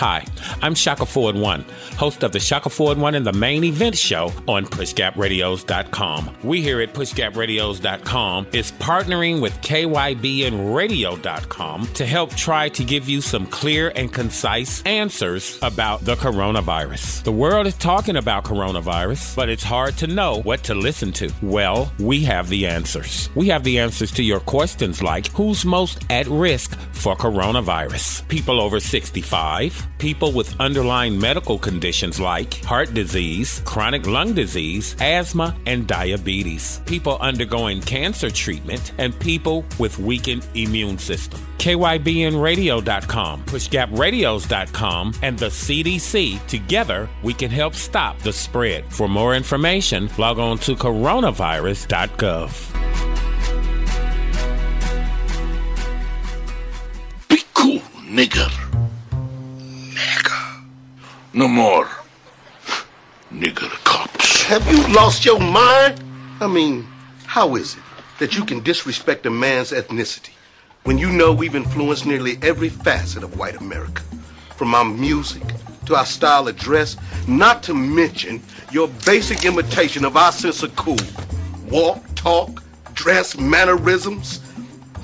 Hi, I'm Shackelford One, host of the Shackelford One and the main event show on PushGapRadios.com. We here at PushGapRadios.com is partnering with KYB and Radio.com to help try to give you some clear and concise answers about the coronavirus. The world is talking about coronavirus, but it's hard to know what to listen to. Well, we have the answers. We have the answers to your questions like who's most at risk for coronavirus? People over 65, people with underlying medical conditions like heart disease, chronic lung disease, asthma, and diabetes, people undergoing cancer treatment, and people with weakened immune system. KYBNradio.com, PushGapRadios.com, and the CDC. Together, we can help stop the spread. For more information, log on to coronavirus.gov. Be Cool, nigger. Nigger. No more. Nigger cops. Have you lost your mind? I mean, how is it that you can disrespect a man's ethnicity when you know we've influenced nearly every facet of white America? From our music to our style of dress, not to mention your basic imitation of our sense of cool. Walk, talk, dress, mannerisms.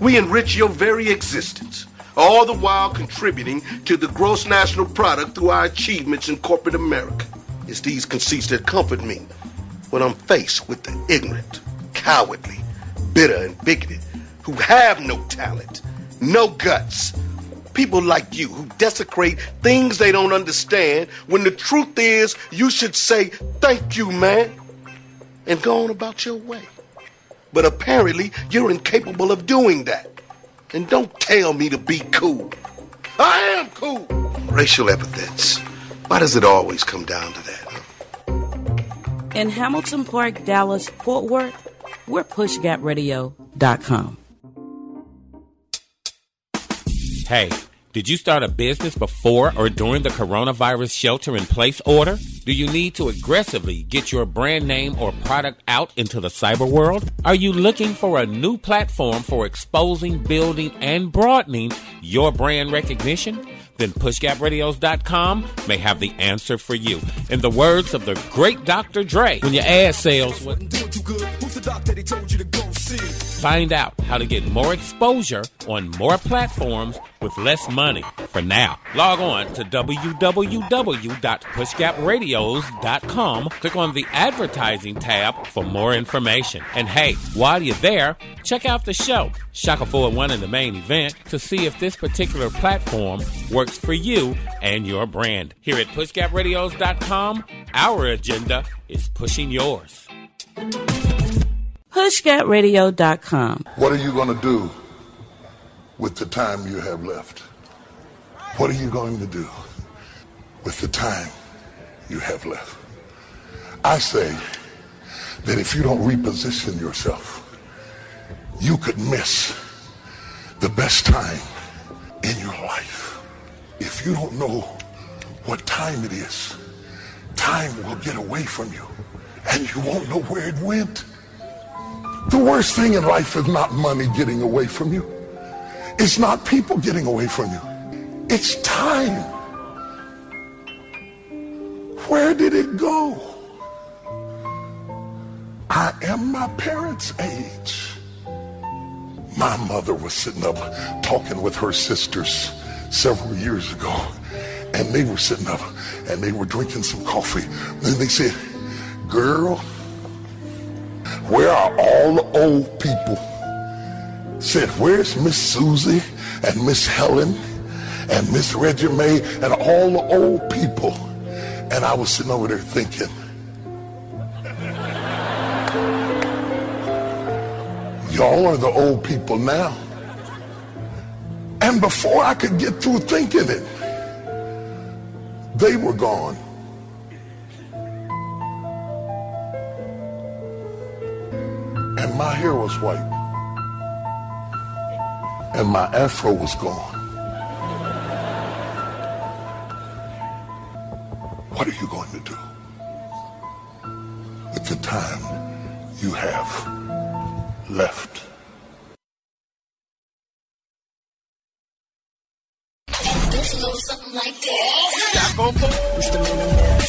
We enrich your very existence, all the while contributing to the gross national product through our achievements in corporate America. It's these conceits that comfort me when I'm faced with the ignorant, cowardly, bitter, and bigoted who have no talent, no guts. People like you who desecrate things they don't understand when the truth is you should say, Thank you, man, and go on about your way. But apparently, you're incapable of doing that. And don't tell me to be cool. I am cool. Racial epithets. Why does it always come down to that? In Hamilton Park, Dallas, Fort Worth, we're pushgapradio.com. Hey, did you start a business before or during the coronavirus shelter in place order? Do you need to aggressively get your brand name or product out into the cyber world? Are you looking for a new platform for exposing, building, and broadening your brand recognition? Then PushGapRadios.com may have the answer for you. In the words of the great Dr. Dre, when your ad sales Find out how to get more exposure on more platforms with less money for now. Log on to www.pushgapradios.com. Click on the advertising tab for more information. And hey, while you're there, check out the show, Shaka 401 in the main event, to see if this particular platform works for you and your brand. Here at pushgapradios.com, our agenda is pushing yours. PushGapRadio.com. What are you going to do with the time you have left? What are you going to do with the time you have left? I say that if you don't reposition yourself, you could miss the best time in your life. If you don't know what time it is, time will get away from you and you won't know where it went. The worst thing in life is not money getting away from you. It's not people getting away from you. It's time. Where did it go? I am my parents' age. My mother was sitting up talking with her sisters several years ago, and they were sitting up and they were drinking some coffee. And they said, Girl, where are all the old people? Said, Where's Miss Susie and Miss Helen and Miss Reggie Mae and all the old people? And I was sitting over there thinking, Y'all are the old people now. And before I could get through thinking it, they were gone. And my hair was white. And my afro was gone. What are you going to do with the time you have left?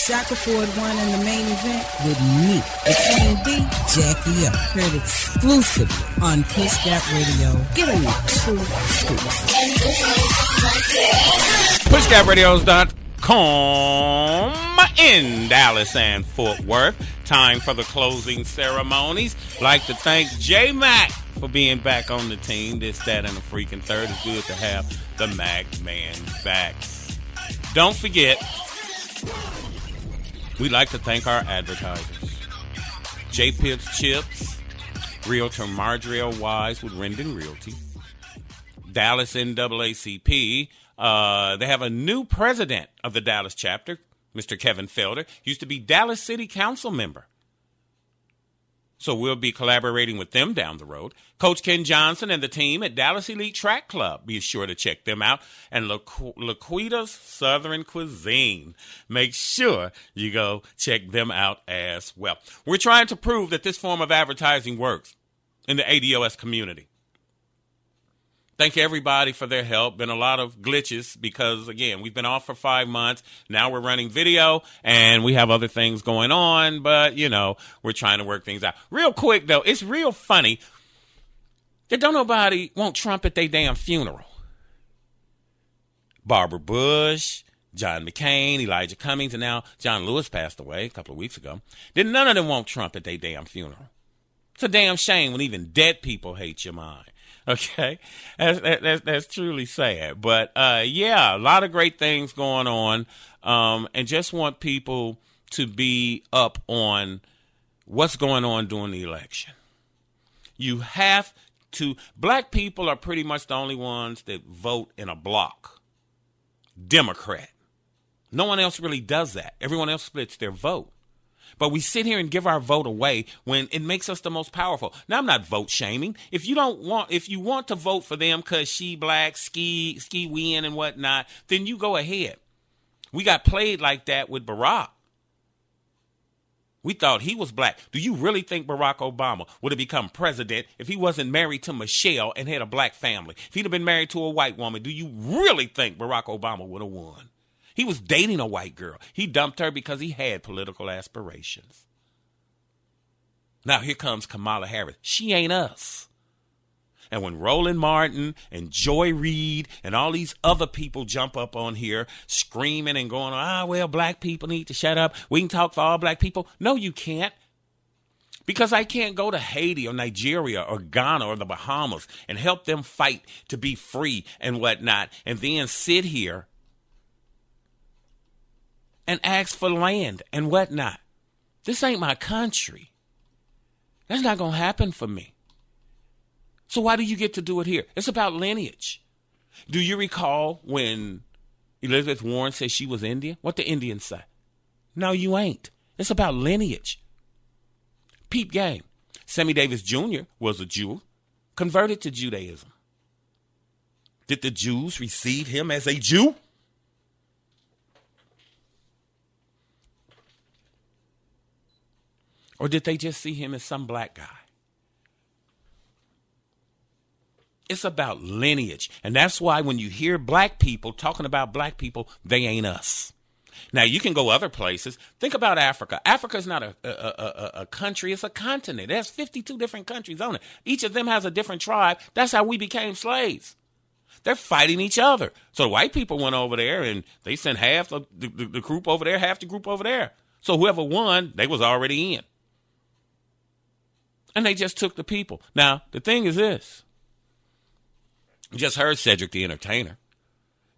Shackelford won in the main event with me, the Queen D, Jackie O. Heard exclusively on Push Gap Radio. Give me two scoops. PushGapRadios.com in Dallas and Fort Worth. Time for the closing ceremonies. Like to thank J Mac for being back on the team. This, that, and the freaking third. is good to have the Mac man back. Don't forget, we'd like to thank our advertisers. J Pips Chips, Realtor Marjorie L. Wise with Rendon Realty, Dallas NAACP. Uh, they have a new president of the Dallas chapter, Mr. Kevin Felder, used to be Dallas City Council member. So we'll be collaborating with them down the road. Coach Ken Johnson and the team at Dallas Elite Track Club. Be sure to check them out. And Laquita's Southern Cuisine. Make sure you go check them out as well. We're trying to prove that this form of advertising works in the ADOS community. Thank everybody for their help. Been a lot of glitches because again, we've been off for five months. Now we're running video and we have other things going on, but you know, we're trying to work things out. Real quick though, it's real funny that don't nobody want Trump at their damn funeral. Barbara Bush, John McCain, Elijah Cummings, and now John Lewis passed away a couple of weeks ago. Did none of them want Trump at their damn funeral? It's a damn shame when even dead people hate your mind. (laughs) Okay, that's, that's that's truly sad. But uh, yeah, a lot of great things going on, um, and just want people to be up on what's going on during the election. You have to. Black people are pretty much the only ones that vote in a block. Democrat. No one else really does that. Everyone else splits their vote. But we sit here and give our vote away when it makes us the most powerful. Now I'm not vote shaming. If you don't want, if you want to vote for them because she black, ski, ski win and whatnot, then you go ahead. We got played like that with Barack. We thought he was black. Do you really think Barack Obama would have become president if he wasn't married to Michelle and had a black family? If he'd have been married to a white woman, do you really think Barack Obama would have won? He was dating a white girl. He dumped her because he had political aspirations. Now here comes Kamala Harris. She ain't us. And when Roland Martin and Joy Reid and all these other people jump up on here screaming and going, ah, well, black people need to shut up. We can talk for all black people. No, you can't. Because I can't go to Haiti or Nigeria or Ghana or the Bahamas and help them fight to be free and whatnot, and then sit here and ask for land and whatnot. This ain't my country. That's not going to happen for me. So why do you get to do it here? It's about lineage. Do you recall when Elizabeth Warren said she was Indian? What the Indians say? No, you ain't. It's about lineage. Peep game. Sammy Davis Jr. was a Jew, converted to Judaism. Did the Jews receive him as a Jew? Or did they just see him as some black guy? It's about lineage. And that's why when you hear black people talking about black people, they ain't us. Now, you can go other places. Think about Africa. Africa is not a, a, a, a, country, it's a continent. It has 52 different countries on it. Each of them has a different tribe. That's how we became slaves. They're fighting each other. So the white people went over there and they sent half the, the, the group over there, half the group over there. So whoever won, they was already in. And they just took the people. Now, the thing is this. You just heard Cedric the Entertainer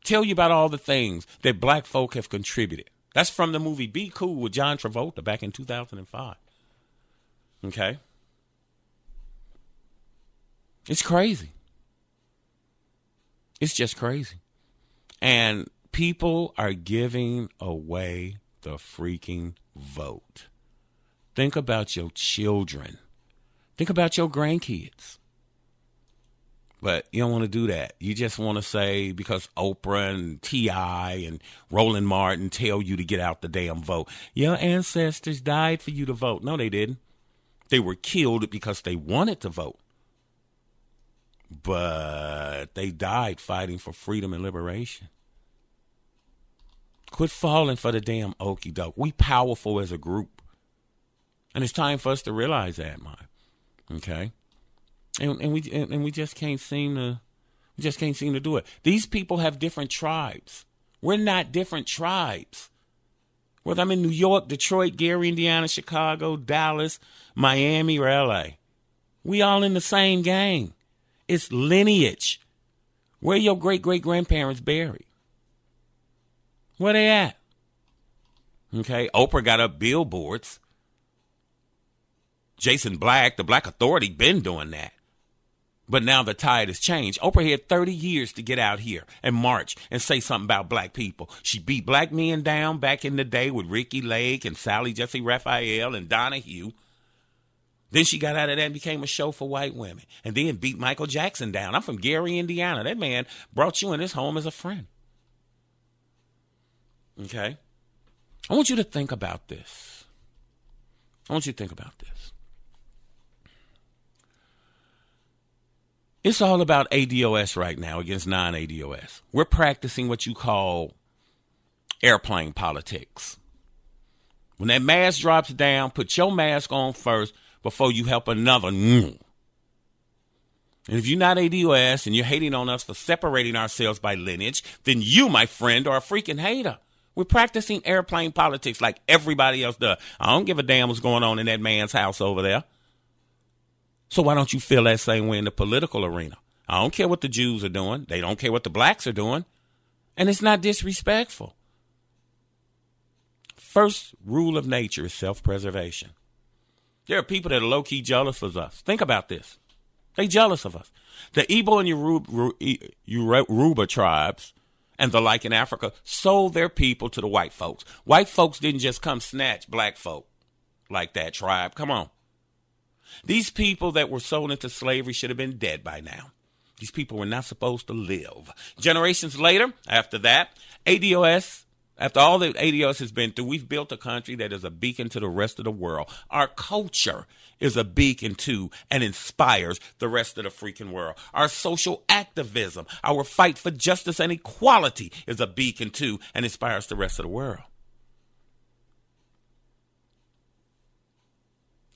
tell you about all the things that black folk have contributed. That's from the movie Be Cool with John Travolta back in 2005. Okay? It's crazy. It's just crazy. And people are giving away the freaking vote. Think about your children. Think about your grandkids. But you don't want to do that. You just want to say because Oprah and T.I. and Roland Martin tell you to get out the damn vote. Your ancestors died for you to vote. No, they didn't. They were killed because they wanted to vote. But they died fighting for freedom and liberation. Quit falling for the damn okey doke. We powerful as a group. And it's time for us to realize that, man. Okay? and, and we and, and we just can't seem to we just can't seem to do it. These people have different tribes. We're not different tribes. Whether I'm in New York, Detroit, Gary, Indiana, Chicago, Dallas, Miami, or LA, we all in the same gang. It's lineage. Where your great great grandparents buried? Where they at? Okay, Oprah got up billboards. Jason Black, the Black Authority, been doing that. But now the tide has changed. Oprah had 30 years to get out here and march and say something about black people. She beat black men down back in the day with Ricki Lake and Sally Jessy Raphael and Donahue. Then she got out of that and became a show for white women. And then beat Michael Jackson down. I'm from Gary, Indiana. That man brought you in his home as a friend. Okay? I want you to think about this. I want you to think about this. It's all about ADOS right now against non ADOS. We're practicing what you call airplane politics. When that mask drops down, put your mask on first before you help another. And if you're not ADOS and you're hating on us for separating ourselves by lineage, then you, my friend, are a freaking hater. We're practicing airplane politics like everybody else does. I don't give a damn what's going on in that man's house over there. So why don't you feel that same way in the political arena? I don't care what the Jews are doing. They don't care what the blacks are doing. And it's not disrespectful. First rule of nature is self preservation. There are people that are low key jealous of us. Think about this. They jealous of us. The Igbo and Yoruba, Yoruba tribes and the like in Africa sold their people to the white folks. White folks didn't just come snatch black folk like that tribe. Come on. These people that were sold into slavery should have been dead by now. These people were not supposed to live. Generations later, after that, ADOS, after all that ADOS has been through, we've built a country that is a beacon to the rest of the world. Our culture is a beacon to and inspires the rest of the freaking world. Our social activism, our fight for justice and equality is a beacon to and inspires the rest of the world.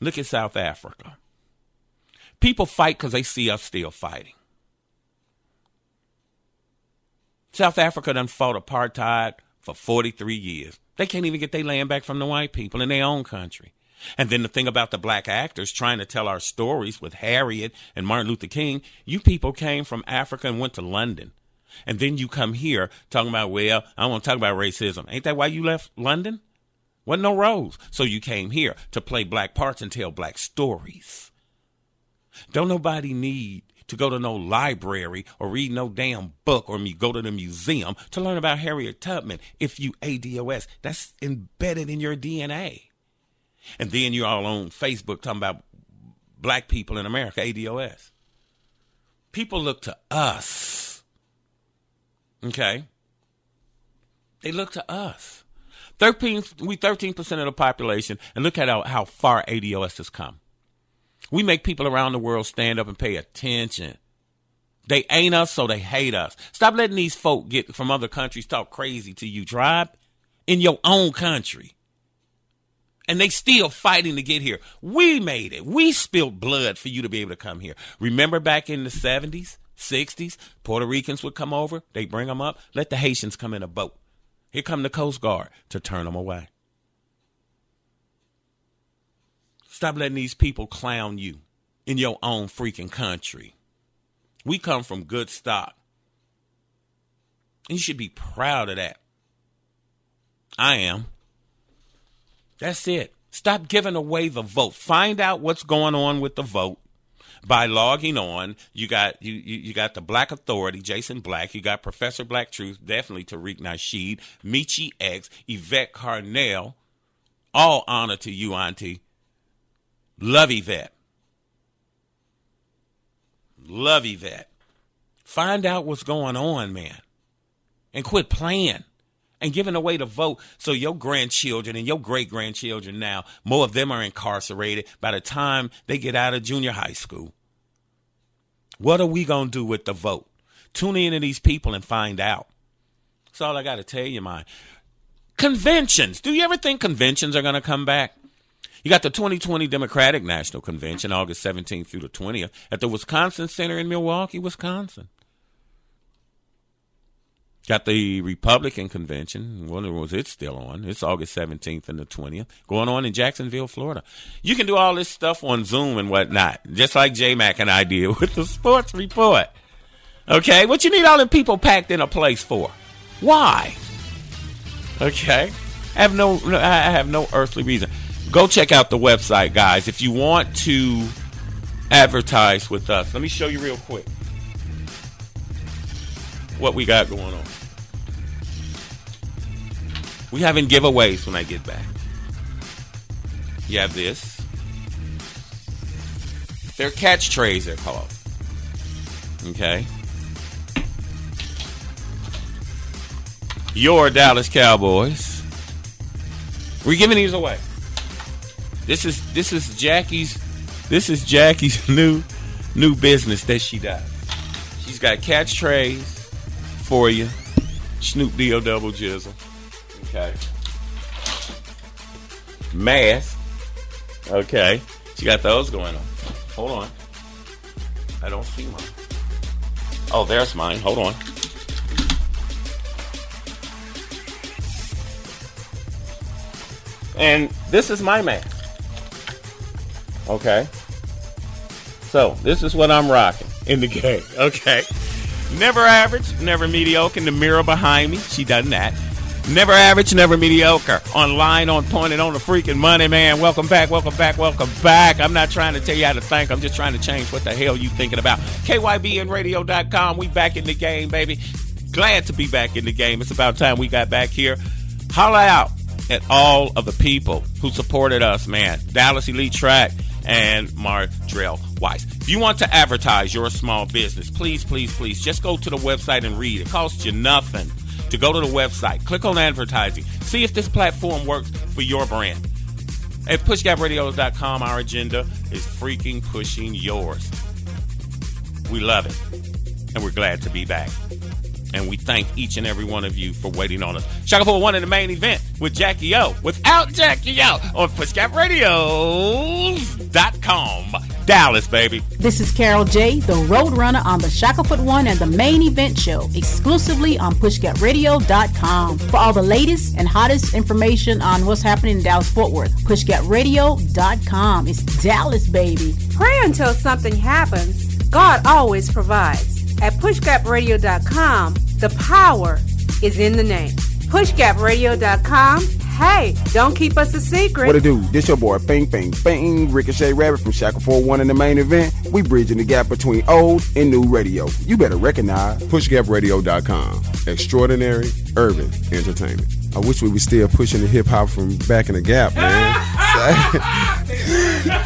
Look at South Africa. People fight because they see us still fighting. South Africa done fought apartheid for 43 years. They can't even get their land back from the white people in their own country. And then the thing about the black actors trying to tell our stories with Harriet and Martin Luther King, you people came from Africa and went to London. And then you come here talking about, well, I want to talk about racism. Ain't that why you left London? Wasn't no roles. So you came here to play black parts and tell black stories. Don't nobody need to go to no library or read no damn book or me go to the museum to learn about Harriet Tubman if you ADOS. That's embedded in your DNA. And then you're all on Facebook talking about black people in America, ADOS. People look to us. Okay? They look to us. 13, we 13% of the population, and look at how, how far ADOS has come. We make people around the world stand up and pay attention. They ain't us, so they hate us. Stop letting these folk get from other countries talk crazy to you, tribe, in your own country. And they still fighting to get here. We made it. We spilled blood for you to be able to come here. Remember back in the 70s, 60s, Puerto Ricans would come over, they bring them up, let the Haitians come in a boat. Here come the Coast Guard to turn them away. Stop letting these people clown you in your own freaking country. We come from good stock. And you should be proud of that. I am. That's it. Stop giving away the vote. Find out what's going on with the vote by logging on. You got you, you, you got the Black Authority, Jason Black. You got Professor Black Truth, definitely Tariq Nasheed, Michi X, Yvette Carnell. All honor to you, Auntie. Love Yvette. Love Yvette. Find out what's going on, man. And quit playing and giving away the vote so your grandchildren and your great grandchildren now, more of them are incarcerated by the time they get out of junior high school. What are we going to do with the vote? Tune in to these people and find out. That's all I got to tell you, man. Conventions. Do you ever think conventions are going to come back? You got the 2020 Democratic National Convention, August 17th through the 20th, at the Wisconsin Center in Milwaukee, Wisconsin. Got the Republican Convention. When was it still on? It's August 17th and the 20th. Going on in Jacksonville, Florida. You can do all this stuff on Zoom and whatnot, just like J Mac and I did (laughs) with the sports report. Okay? What you need all the people packed in a place for? Why? Okay? I have no I have no earthly reason. Go check out the website, guys, if you want to advertise with us. Let me show you real quick what we got going on. We having giveaways when I get back. You have this. They're catch trays, they're called. Okay. Your Dallas Cowboys. We're giving these away. This is this is Jackie's this is Jackie's (laughs) new new business that she does. She's got catch trays for you. Snoop D-O double jizzle. Okay. Mask. Okay. She got those going on. Hold on. I don't see mine. Oh, there's mine. Hold on. And this is my mask. Okay. So this is what I'm rocking in the (laughs) game. Okay. Never average, never mediocre. In the mirror behind me, she done that. Never average, never mediocre. Online, on point, and on the freaking money, man. Welcome back, welcome back, welcome back. I'm not trying to tell you how to think. I'm just trying to change what the hell you thinking about. KYBNradio.com. We back in the game, baby. Glad to be back in the game. It's about time we got back here. Holla out at all of the people who supported us, man. Dallas Elite Track and Mardrell If you want to advertise your small business, please, please, please just go to the website and read. It costs you nothing to go to the website, click on advertising, see if this platform works for your brand. At pushgapradios.com, our agenda is freaking pushing yours. We love it, and we're glad to be back. And we thank each and every one of you for waiting on us. Shackelford One in the main event with Jackie O. Without Jackie O on PushGapRadios.com. Dallas, baby. This is Carol J, the Roadrunner on the Shackelford One and the Main Event Show, exclusively on PushGapRadio.com. For all the latest and hottest information on what's happening in Dallas Fort Worth, PushGapRadio.com. It's Dallas, baby. Pray until something happens. God always provides. At PushGapRadio.com, the power is in the name. PushGapRadio.com Hey, don't keep us a secret. What it do? This your boy Bing Bing Bing Ricochet Rabbit from Shackelford One in the main event. We bridging the gap between old and new radio. You better recognize PushGapRadio.com. Extraordinary urban entertainment. I wish we were still pushing the hip hop from back in the gap, man. (laughs) (laughs)